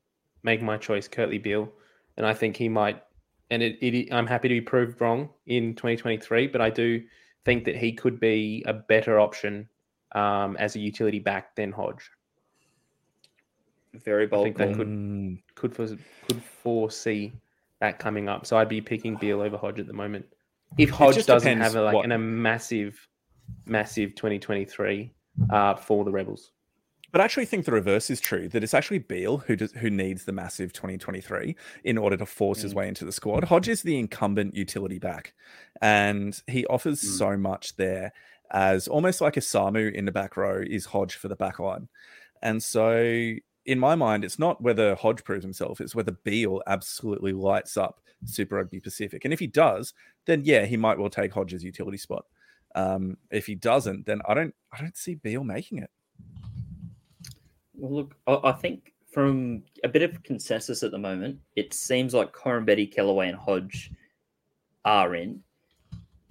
make my choice, Kurtley Beale, and I think he might. And it, it, I'm happy to be proved wrong in 2023, but I do think that he could be a better option um, as a utility back than Hodge. Very bold. I think that could mm. could could foresee that coming up. So I'd be picking Beale over Hodge at the moment. If Hodge doesn't have a, like what... a massive, massive 2023 uh, for the Rebels. But I actually think the reverse is true. That it's actually Beale who does, who needs the massive 2023 in order to force mm. his way into the squad. Hodge is the incumbent utility back, and he offers mm. so much there as almost like a Samu in the back row is Hodge for the back line. And so in my mind, it's not whether Hodge proves himself, it's whether Beale absolutely lights up Super Rugby Pacific. And if he does, then yeah, he might well take Hodge's utility spot. Um, if he doesn't, then I don't I don't see Beale making it. Well, look, I, think from a bit of consensus at the moment, it seems like Koroibete, Kellaway, and Hodge are in.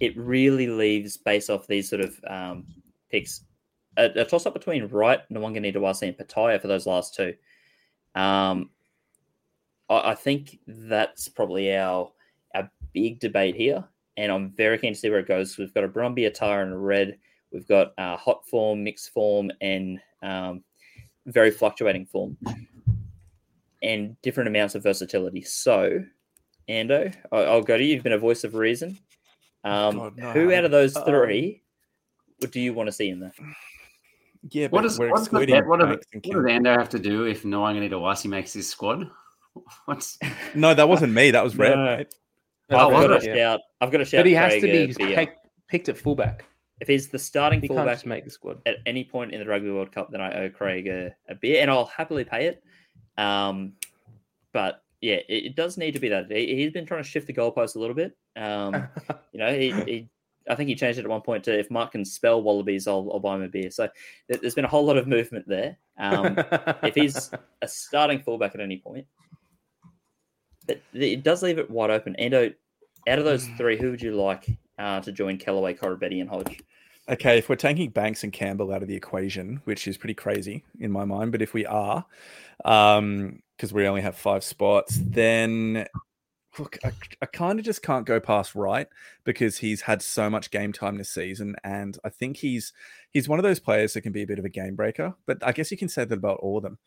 It really leaves, based off these sort of um, picks, a, a toss up between Wright, Nawaqanitawase, and Petaia for those last two. Um, I, I, think that's probably our our big debate here, and I'm very keen to see where it goes. We've got a Brumby, a Tara, and a Red. We've got uh, hot form, mixed form, and um, very fluctuating form, and different amounts of versatility. So, Ando, I'll go to you. You've been a voice of reason. Um, God, no. Who out of those three um, do you want to see in there? Yeah, what does, what, what, does, what, does Ando have to do if Nawaqanitawase makes his squad? What's no, that wasn't me. That was Red. No. Oh, I've, got a shout, I've got a shout. But he has to be pick, picked at fullback. If he's the starting he fullback, make the squad at any point in the Rugby World Cup, then I owe Craig a, a beer, and I'll happily pay it. Um, but yeah, it, it, does need to be that. He, has been trying to shift the goalpost a little bit. Um, you know, he, he I think he changed it at one point to if Mark can spell wallabies, I'll, I'll buy him a beer. So there's been a whole lot of movement there. Um, if he's a starting fullback at any point, but it does leave it wide open. And out of those hmm. three, who would you like uh, to join Kellaway, Koroibete, and Hodge? Okay, if we're taking Banks and Campbell out of the equation, which is pretty crazy in my mind, but if we are, because um, we only have five spots, then look, I, I kind of just can't go past Wright because he's had so much game time this season, and I think he's he's one of those players that can be a bit of a game breaker. But I guess you can say that about all of them.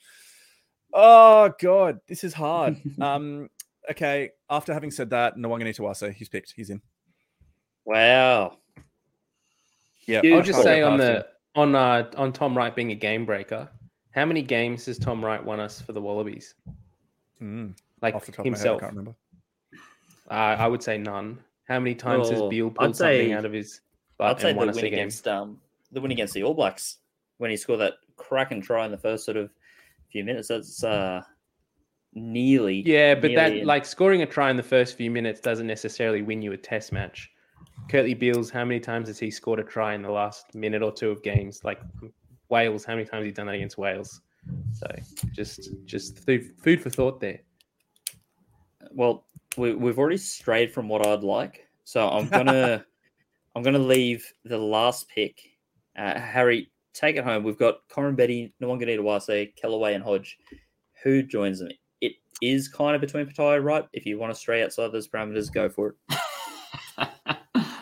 Oh god, this is hard. um, okay, after having said that, Nawaqanitawase, he's picked. He's in. Wow. Yeah, I'll just say on the on uh on Tom Wright being a game breaker. How many games has Tom Wright won us for the Wallabies? Mm, like himself. Head, I can't remember. Uh, I would say none. How many times oh, has Beale pulled I'd something out of his butt I'd say the win against um, the win against the All Blacks when he scored that cracking try in the first sort of few minutes. That's uh, nearly yeah, but nearly that in. like scoring a try in the first few minutes doesn't necessarily win you a Test match. Kurtley Beales, how many times has he scored a try in the last minute or two of games? Like Wales, how many times has he done that against Wales? So just just food, food for thought there. Well, we, we've already strayed from what I'd like, so I'm gonna I'm gonna leave the last pick. Uh, Harry, take it home. We've got Corin Betty, Koroibete, Nawaqanitawase, Kellaway, and Hodge. Who joins them? It is kind of between Petaia, right? If you want to stray outside those parameters, go for it.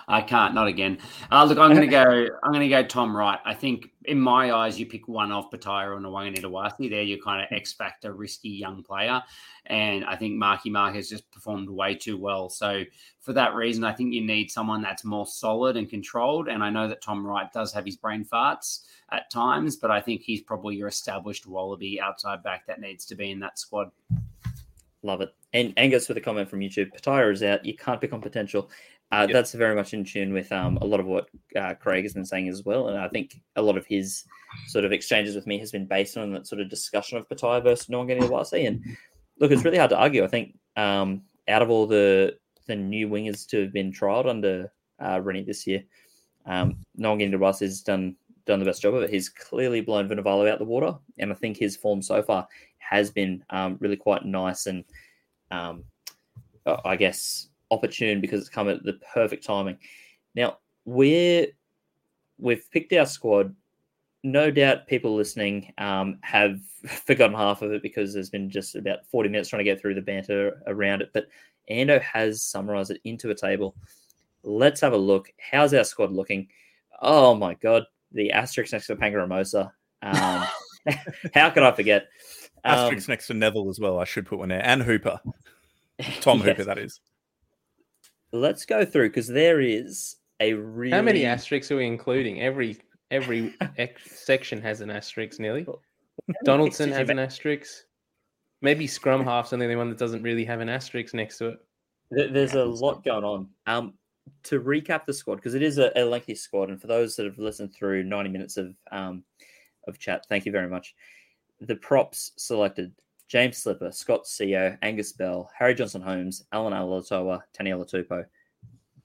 I can't, not again. Uh, look, I'm going to go. I'm going to go Tom Wright. I think, in my eyes, you pick one off Petaia or Nawaqanitawase. There, you kind of X factor, risky young player, and I think Marky Mark has just performed way too well. So, for that reason, I think you need someone that's more solid and controlled. And I know that Tom Wright does have his brain farts at times, but I think he's probably your established Wallaby outside back that needs to be in that squad. Love it. And Angus with a comment from YouTube. Petaia is out. You can't pick on potential. Uh, yep. That's very much in tune with um, a lot of what uh, Craig has been saying as well. And I think a lot of his sort of exchanges with me has been based on that sort of discussion of Petaia versus Nawaqanitawase. And look, it's really hard to argue. I think um, out of all the the new wingers to have been trialed under uh, Rennie this year, um, Nawaqanitawase has done done the best job of it. He's clearly blown Vunivalu out the water, and I think his form so far has been um, really quite nice and um, I guess opportune because it's come at the perfect timing. Now we're we've picked our squad. No doubt, people listening um, have forgotten half of it because there's been just about 40 minutes trying to get through the banter around it. But Ando has summarized it into a table. Let's have a look. How's our squad looking? Oh my god, the asterisk next to Paenga-Amosa. Um, how could I forget? Asterisk um, next to Neville as well. I should put one there, and Hooper, Tom yes. Hooper. That is let's go through because there is a really how many asterisks are we including? Every every section has an asterisk nearly. Donaldson has an asterisk. Maybe scrum half's only the one that doesn't really have an asterisk next to it. There's a lot going on. Um, to recap the squad because it is a, a, lengthy squad, and for those that have listened through 90 minutes of um, of chat, thank you very much. The props selected: James Slipper, Scott Sio, Angus Bell, Harry Johnson Holmes, Allan Alaalatoa, Taniela Tupou.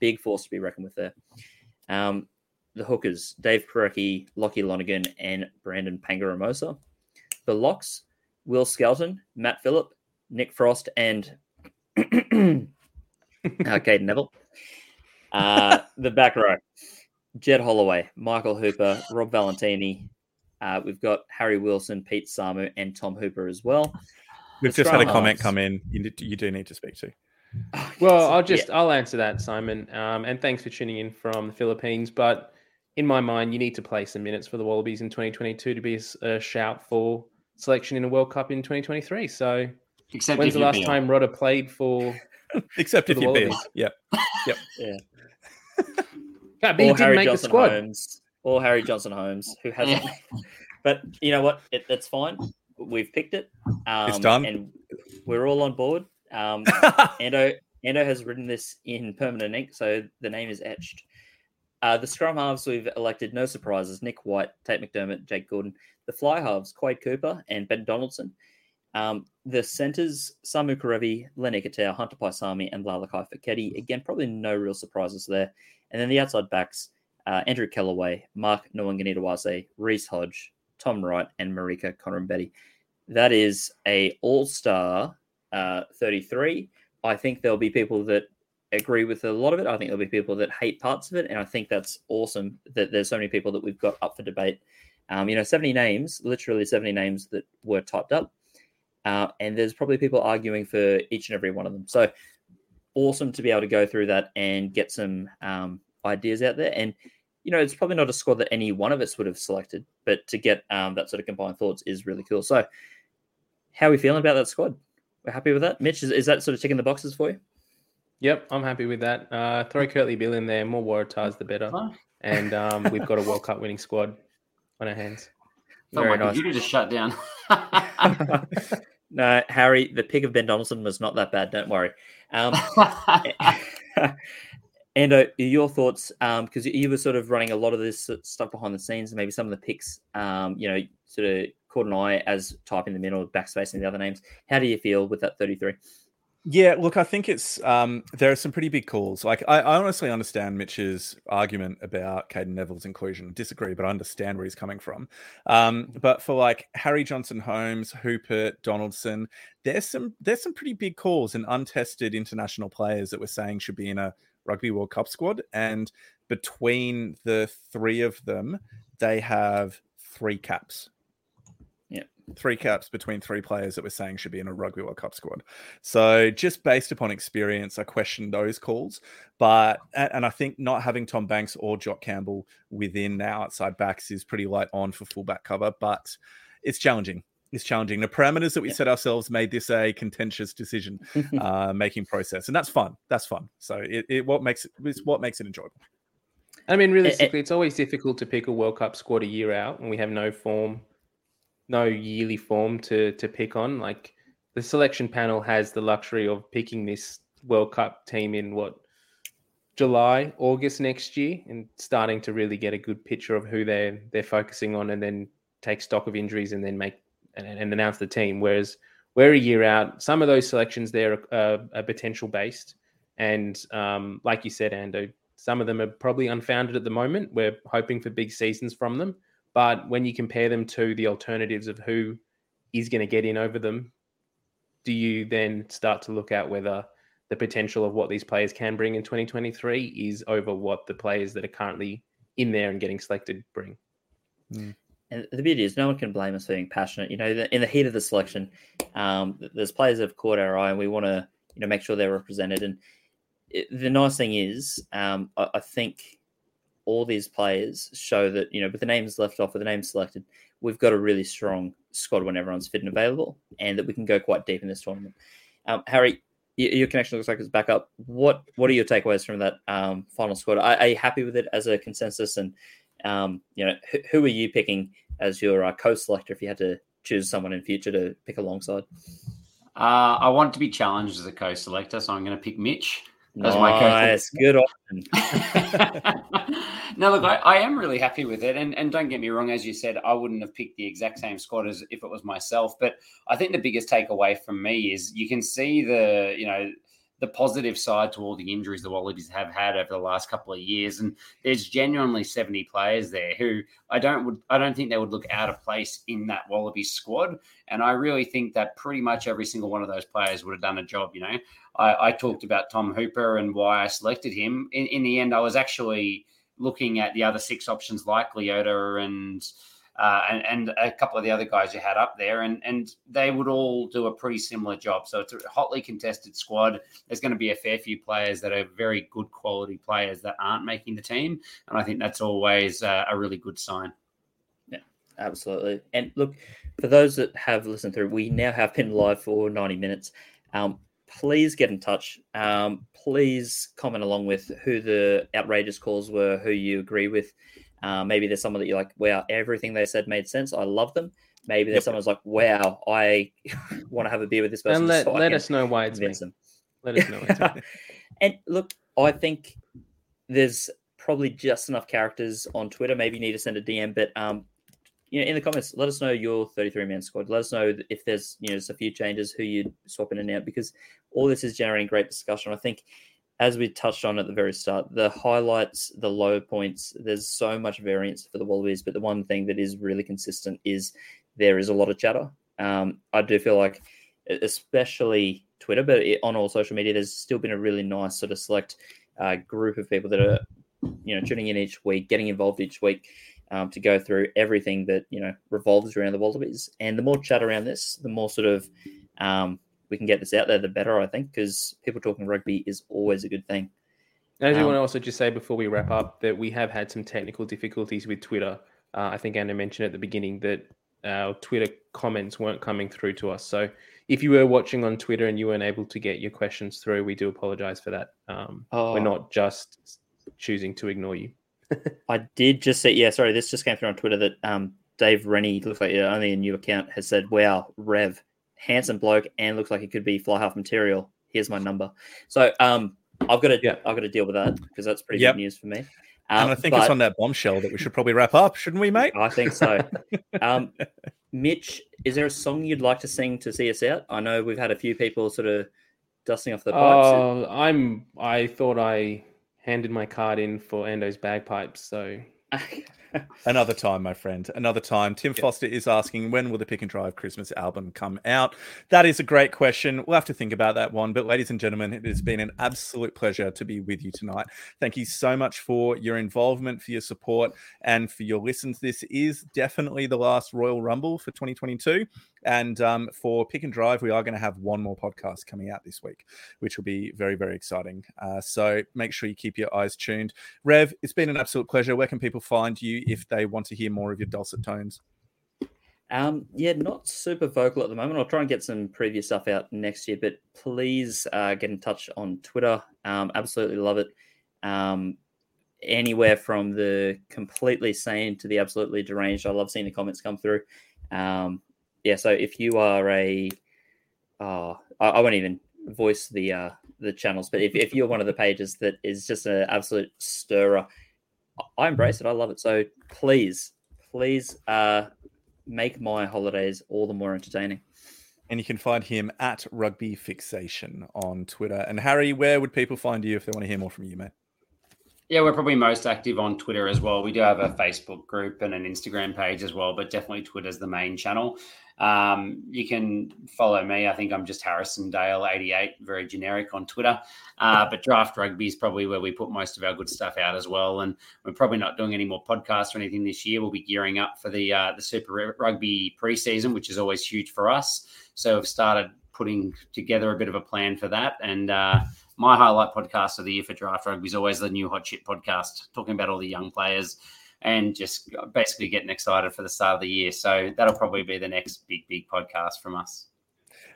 Big force to be reckoned with there. Um, the hookers: Dave Porecki, Lockie Lonergan, and Brandon Paenga-Amosa. The locks: Will Skelton, Matt Philip, Nick Frost, and uh, Neville. Uh, the back row, Jed Holloway, Michael Hooper, Rob Valetini. Uh, we've got Harry Wilson, Pete Samu, and Tom Hooper as well. We've the just had a comment come in. You, you do need to speak to. well, I'll just yeah. I'll answer that, Simon. Um, and thanks for tuning in from the Philippines. But in my mind, you need to play some minutes for the Wallabies in 2022 to be a, a shout for selection in a World Cup in 2023. So, Except when's the last time Rodda played for? Except for if you're Yep. Yep. yeah. God, or Harry make Johnson the squad. Holmes, or Harry Johnson Holmes, who hasn't. but you know what? It, it's fine. We've picked it. Um, it's done, and we're all on board. Um, Ando Ando has written this in permanent ink, so the name is etched. Uh, the scrum halves we've elected no surprises: Nick White, Tate McDermott, Jake Gordon. The fly halves: Quade Cooper and Ben Donaldson. Um, the centers: Samu Kerevi, Len Ikitau, Hunter Paisami, and Lalakai Foketi. Again, probably no real surprises there. And then the outside backs, uh, Andrew Kellaway, Mark Nawaqanitawase, Reece Hodge, Tom Wright, and Marika Koroibete. That is a all-star uh, 33. I think there'll be people that agree with a lot of it. I think there'll be people that hate parts of it. And I think that's awesome that there's so many people that we've got up for debate. Um, you know, 70 names, literally 70 names that were typed up. Uh, and there's probably people arguing for each and every one of them. So awesome to be able to go through that and get some um, ideas out there. And you know, it's probably not a squad that any one of us would have selected, but to get um, that sort of combined thoughts is really cool. So, how are we feeling about that squad? We're happy with that. Mitch, is, is that sort of ticking the boxes for you? Yep, I'm happy with that. Uh, throw Kurtley Beale in there. More Waratahs, the better. And um, we've got a World Cup winning squad on our hands. Oh Very my nice. computer just shut down. no, Harry, the pick of Ben Donaldson was not that bad. Don't worry. Um, and uh, your thoughts, because um, you were sort of running a lot of this stuff behind the scenes, maybe some of the picks, um, you know, sort of caught an eye as type in the middle, backspace, and the other names. How do you feel with that 33? Yeah, look, I think it's um, there are some pretty big calls. Like, I, I honestly understand Mitch's argument about Cadeyrn Neville's inclusion. I Disagree, but I understand where he's coming from. Um, but for like Harry Johnson Holmes, Hooper, Donaldson, there's some there's some pretty big calls and untested international players that we're saying should be in a Rugby World Cup squad. And between the three of them, they have three caps Yeah. three caps between three players that we're saying should be in a Rugby World Cup squad. So just based upon experience, I question those calls. But and I think not having Tom Banks or Jock Campbell within our outside backs is pretty light on for fullback cover, but it's challenging. It's challenging. The parameters that we yeah. set ourselves made this a contentious decision uh, making process, and that's fun. That's fun. So it, it what makes it it's what makes it enjoyable. I mean, realistically, it's always difficult to pick a World Cup squad a year out, and we have no form no yearly form to to pick on. Like the selection panel has the luxury of picking this World Cup team in what July, August next year, and starting to really get a good picture of who they're they're focusing on, and then take stock of injuries, and then make and, and announce the team. Whereas we're a year out. Some of those selections there are, are potential based, and um, like you said, Ando, some of them are probably unfounded at the moment. We're hoping for big seasons from them. But when you compare them to the alternatives of who is going to get in over them, do you then start to look at whether the potential of what these players can bring in 2023 is over what the players that are currently in there and getting selected bring? Mm. And the beauty is, no one can blame us for being passionate. You know, in the heat of the selection, um, there's players that have caught our eye, and we want to, you know, make sure they're represented. And it, the nice thing is, um, I, I, think all these players show that you know with the names left off with the names selected we've got a really strong squad when everyone's fit and available and that we can go quite deep in this tournament um, harry your connection looks like it's back up what what are your takeaways from that um, final squad are, are, you happy with it as a consensus and um, you know who, who, are you picking as your uh, co-selector if you had to choose someone in future to pick alongside? Uh, I want to be challenged as a co-selector, so I'm going to pick Mitch. As nice, my good option. no, look, I, I, am really happy with it, and and don't get me wrong. As you said, I wouldn't have picked the exact same squad as if it was myself. But I think the biggest takeaway from me is you can see the you know the positive side to all the injuries the Wallabies have had over the last couple of years. And there's genuinely 70 players there who I don't would I don't think they would look out of place in that Wallabies squad. And I really think that pretty much every single one of those players would have done a job. You know, I, I talked about Tom Hooper and why I selected him. In, in the end, I was actually looking at the other six options like Leota and uh, and, and a couple of the other guys you had up there, and and they would all do a pretty similar job. So it's a hotly contested squad. There's going to be a fair few players that are very good quality players that aren't making the team, and I think that's always uh, a really good sign. Yeah, absolutely. And look, for those that have listened through, we now have been live for 90 minutes. Um, please get in touch. Um, please comment along with who the outrageous calls were, who you agree with. Uh, maybe there's someone that you're like, wow, everything they said made sense. I love them. Maybe there's yep. someone's like, wow, I want to have a beer with this person. And let, so let us know why it's me. Them. Let us know. and look, I think there's probably just enough characters on Twitter. Maybe you need to send a DM, but um, you know, in the comments, let us know your 33 man squad. Let us know if there's you know just a few changes who you'd swap in and out because all this is generating great discussion. I think as we touched on at the very start, the highlights, the low points, there's so much variance for the Wallabies. But the one thing that is really consistent is there is a lot of chatter. Um, I do feel like, especially Twitter, but on all social media, there's still been a really nice sort of select uh, group of people that are, you know, tuning in each week, getting involved each week. Um, to go through everything that you know revolves around the Wallabies, and the more chat around this, the more sort of um, we can get this out there, the better, I think, because people talking rugby is always a good thing. And I do um, want to also just say before we wrap up that we have had some technical difficulties with Twitter. Uh, I think Anna mentioned at the beginning that our Twitter comments weren't coming through to us. So if you were watching on Twitter and you weren't able to get your questions through, we do apologize for that. Um, oh. We're not just choosing to ignore you. I did just say, yeah, sorry, this just came through on Twitter that um, Dave Rennie, looks like only a new account, has said, wow, Rev, handsome bloke and looks like he could be fly half material. Here's my number. So um, I've got to yeah. I've got to deal with that because that's pretty yep. good news for me. Um, and I think but, it's on that bombshell that we should probably wrap up, shouldn't we, mate? I think so. um, Mitch, is there a song you'd like to sing to see us out? I know we've had a few people sort of dusting off the pipes. Oh, I'm. I thought I handed my card in for Ando's bagpipes, so Another time, my friend. Another time. Tim yep. Foster is asking, when will the Pick and Drive Christmas album come out? That is a great question. We'll have to think about that one. But, ladies and gentlemen, it has been an absolute pleasure to be with you tonight. Thank you so much for your involvement, for your support, and for your listens. This is definitely the last Royal Rumble for 2022. And um, for Pick and Drive, we are going to have one more podcast coming out this week, which will be very, very exciting. Uh, so make sure you keep your eyes tuned. Rev, it's been an absolute pleasure. Where can people find you if they want to hear more of your dulcet tones? Um, yeah, not super vocal at the moment. I'll try and get some previous stuff out next year, but please uh, get in touch on Twitter. Um, absolutely love it. Um, anywhere from the completely sane to the absolutely deranged. I love seeing the comments come through. Um, yeah, so if you are a, uh, I, I won't even voice the uh, the channels, but if, if you're one of the pages that is just an absolute stirrer, I embrace it. I love it. So please, please uh, make my holidays all the more entertaining. And you can find him at Rugby Fixation on Twitter. And Harry, where would people find you if they want to hear more from you, mate? Yeah, we're probably most active on Twitter as well. We do have a Facebook group and an Instagram page as well, but definitely Twitter's the main channel. Um, you can follow me. I think I'm just Harrison Dale 88, very generic on Twitter. Uh, but Draft Rugby is probably where we put most of our good stuff out as well. And we're probably not doing any more podcasts or anything this year. We'll be gearing up for the uh, the Super Rugby preseason, which is always huge for us. So we've started putting together a bit of a plan for that. And uh, my highlight podcast of the year for Draft Rugby is always the new Hot Shit podcast, talking about all the young players and just basically getting excited for the start of the year. So that'll probably be the next big, big podcast from us.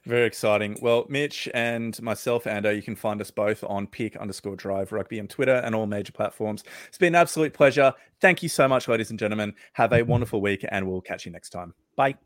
Very exciting. Well, Mitch and myself, Ando, you can find us both on pick underscore drive rugby on Twitter and all major platforms. It's been an absolute pleasure. Thank you so much, ladies and gentlemen. Have a wonderful week, and we'll catch you next time. Bye.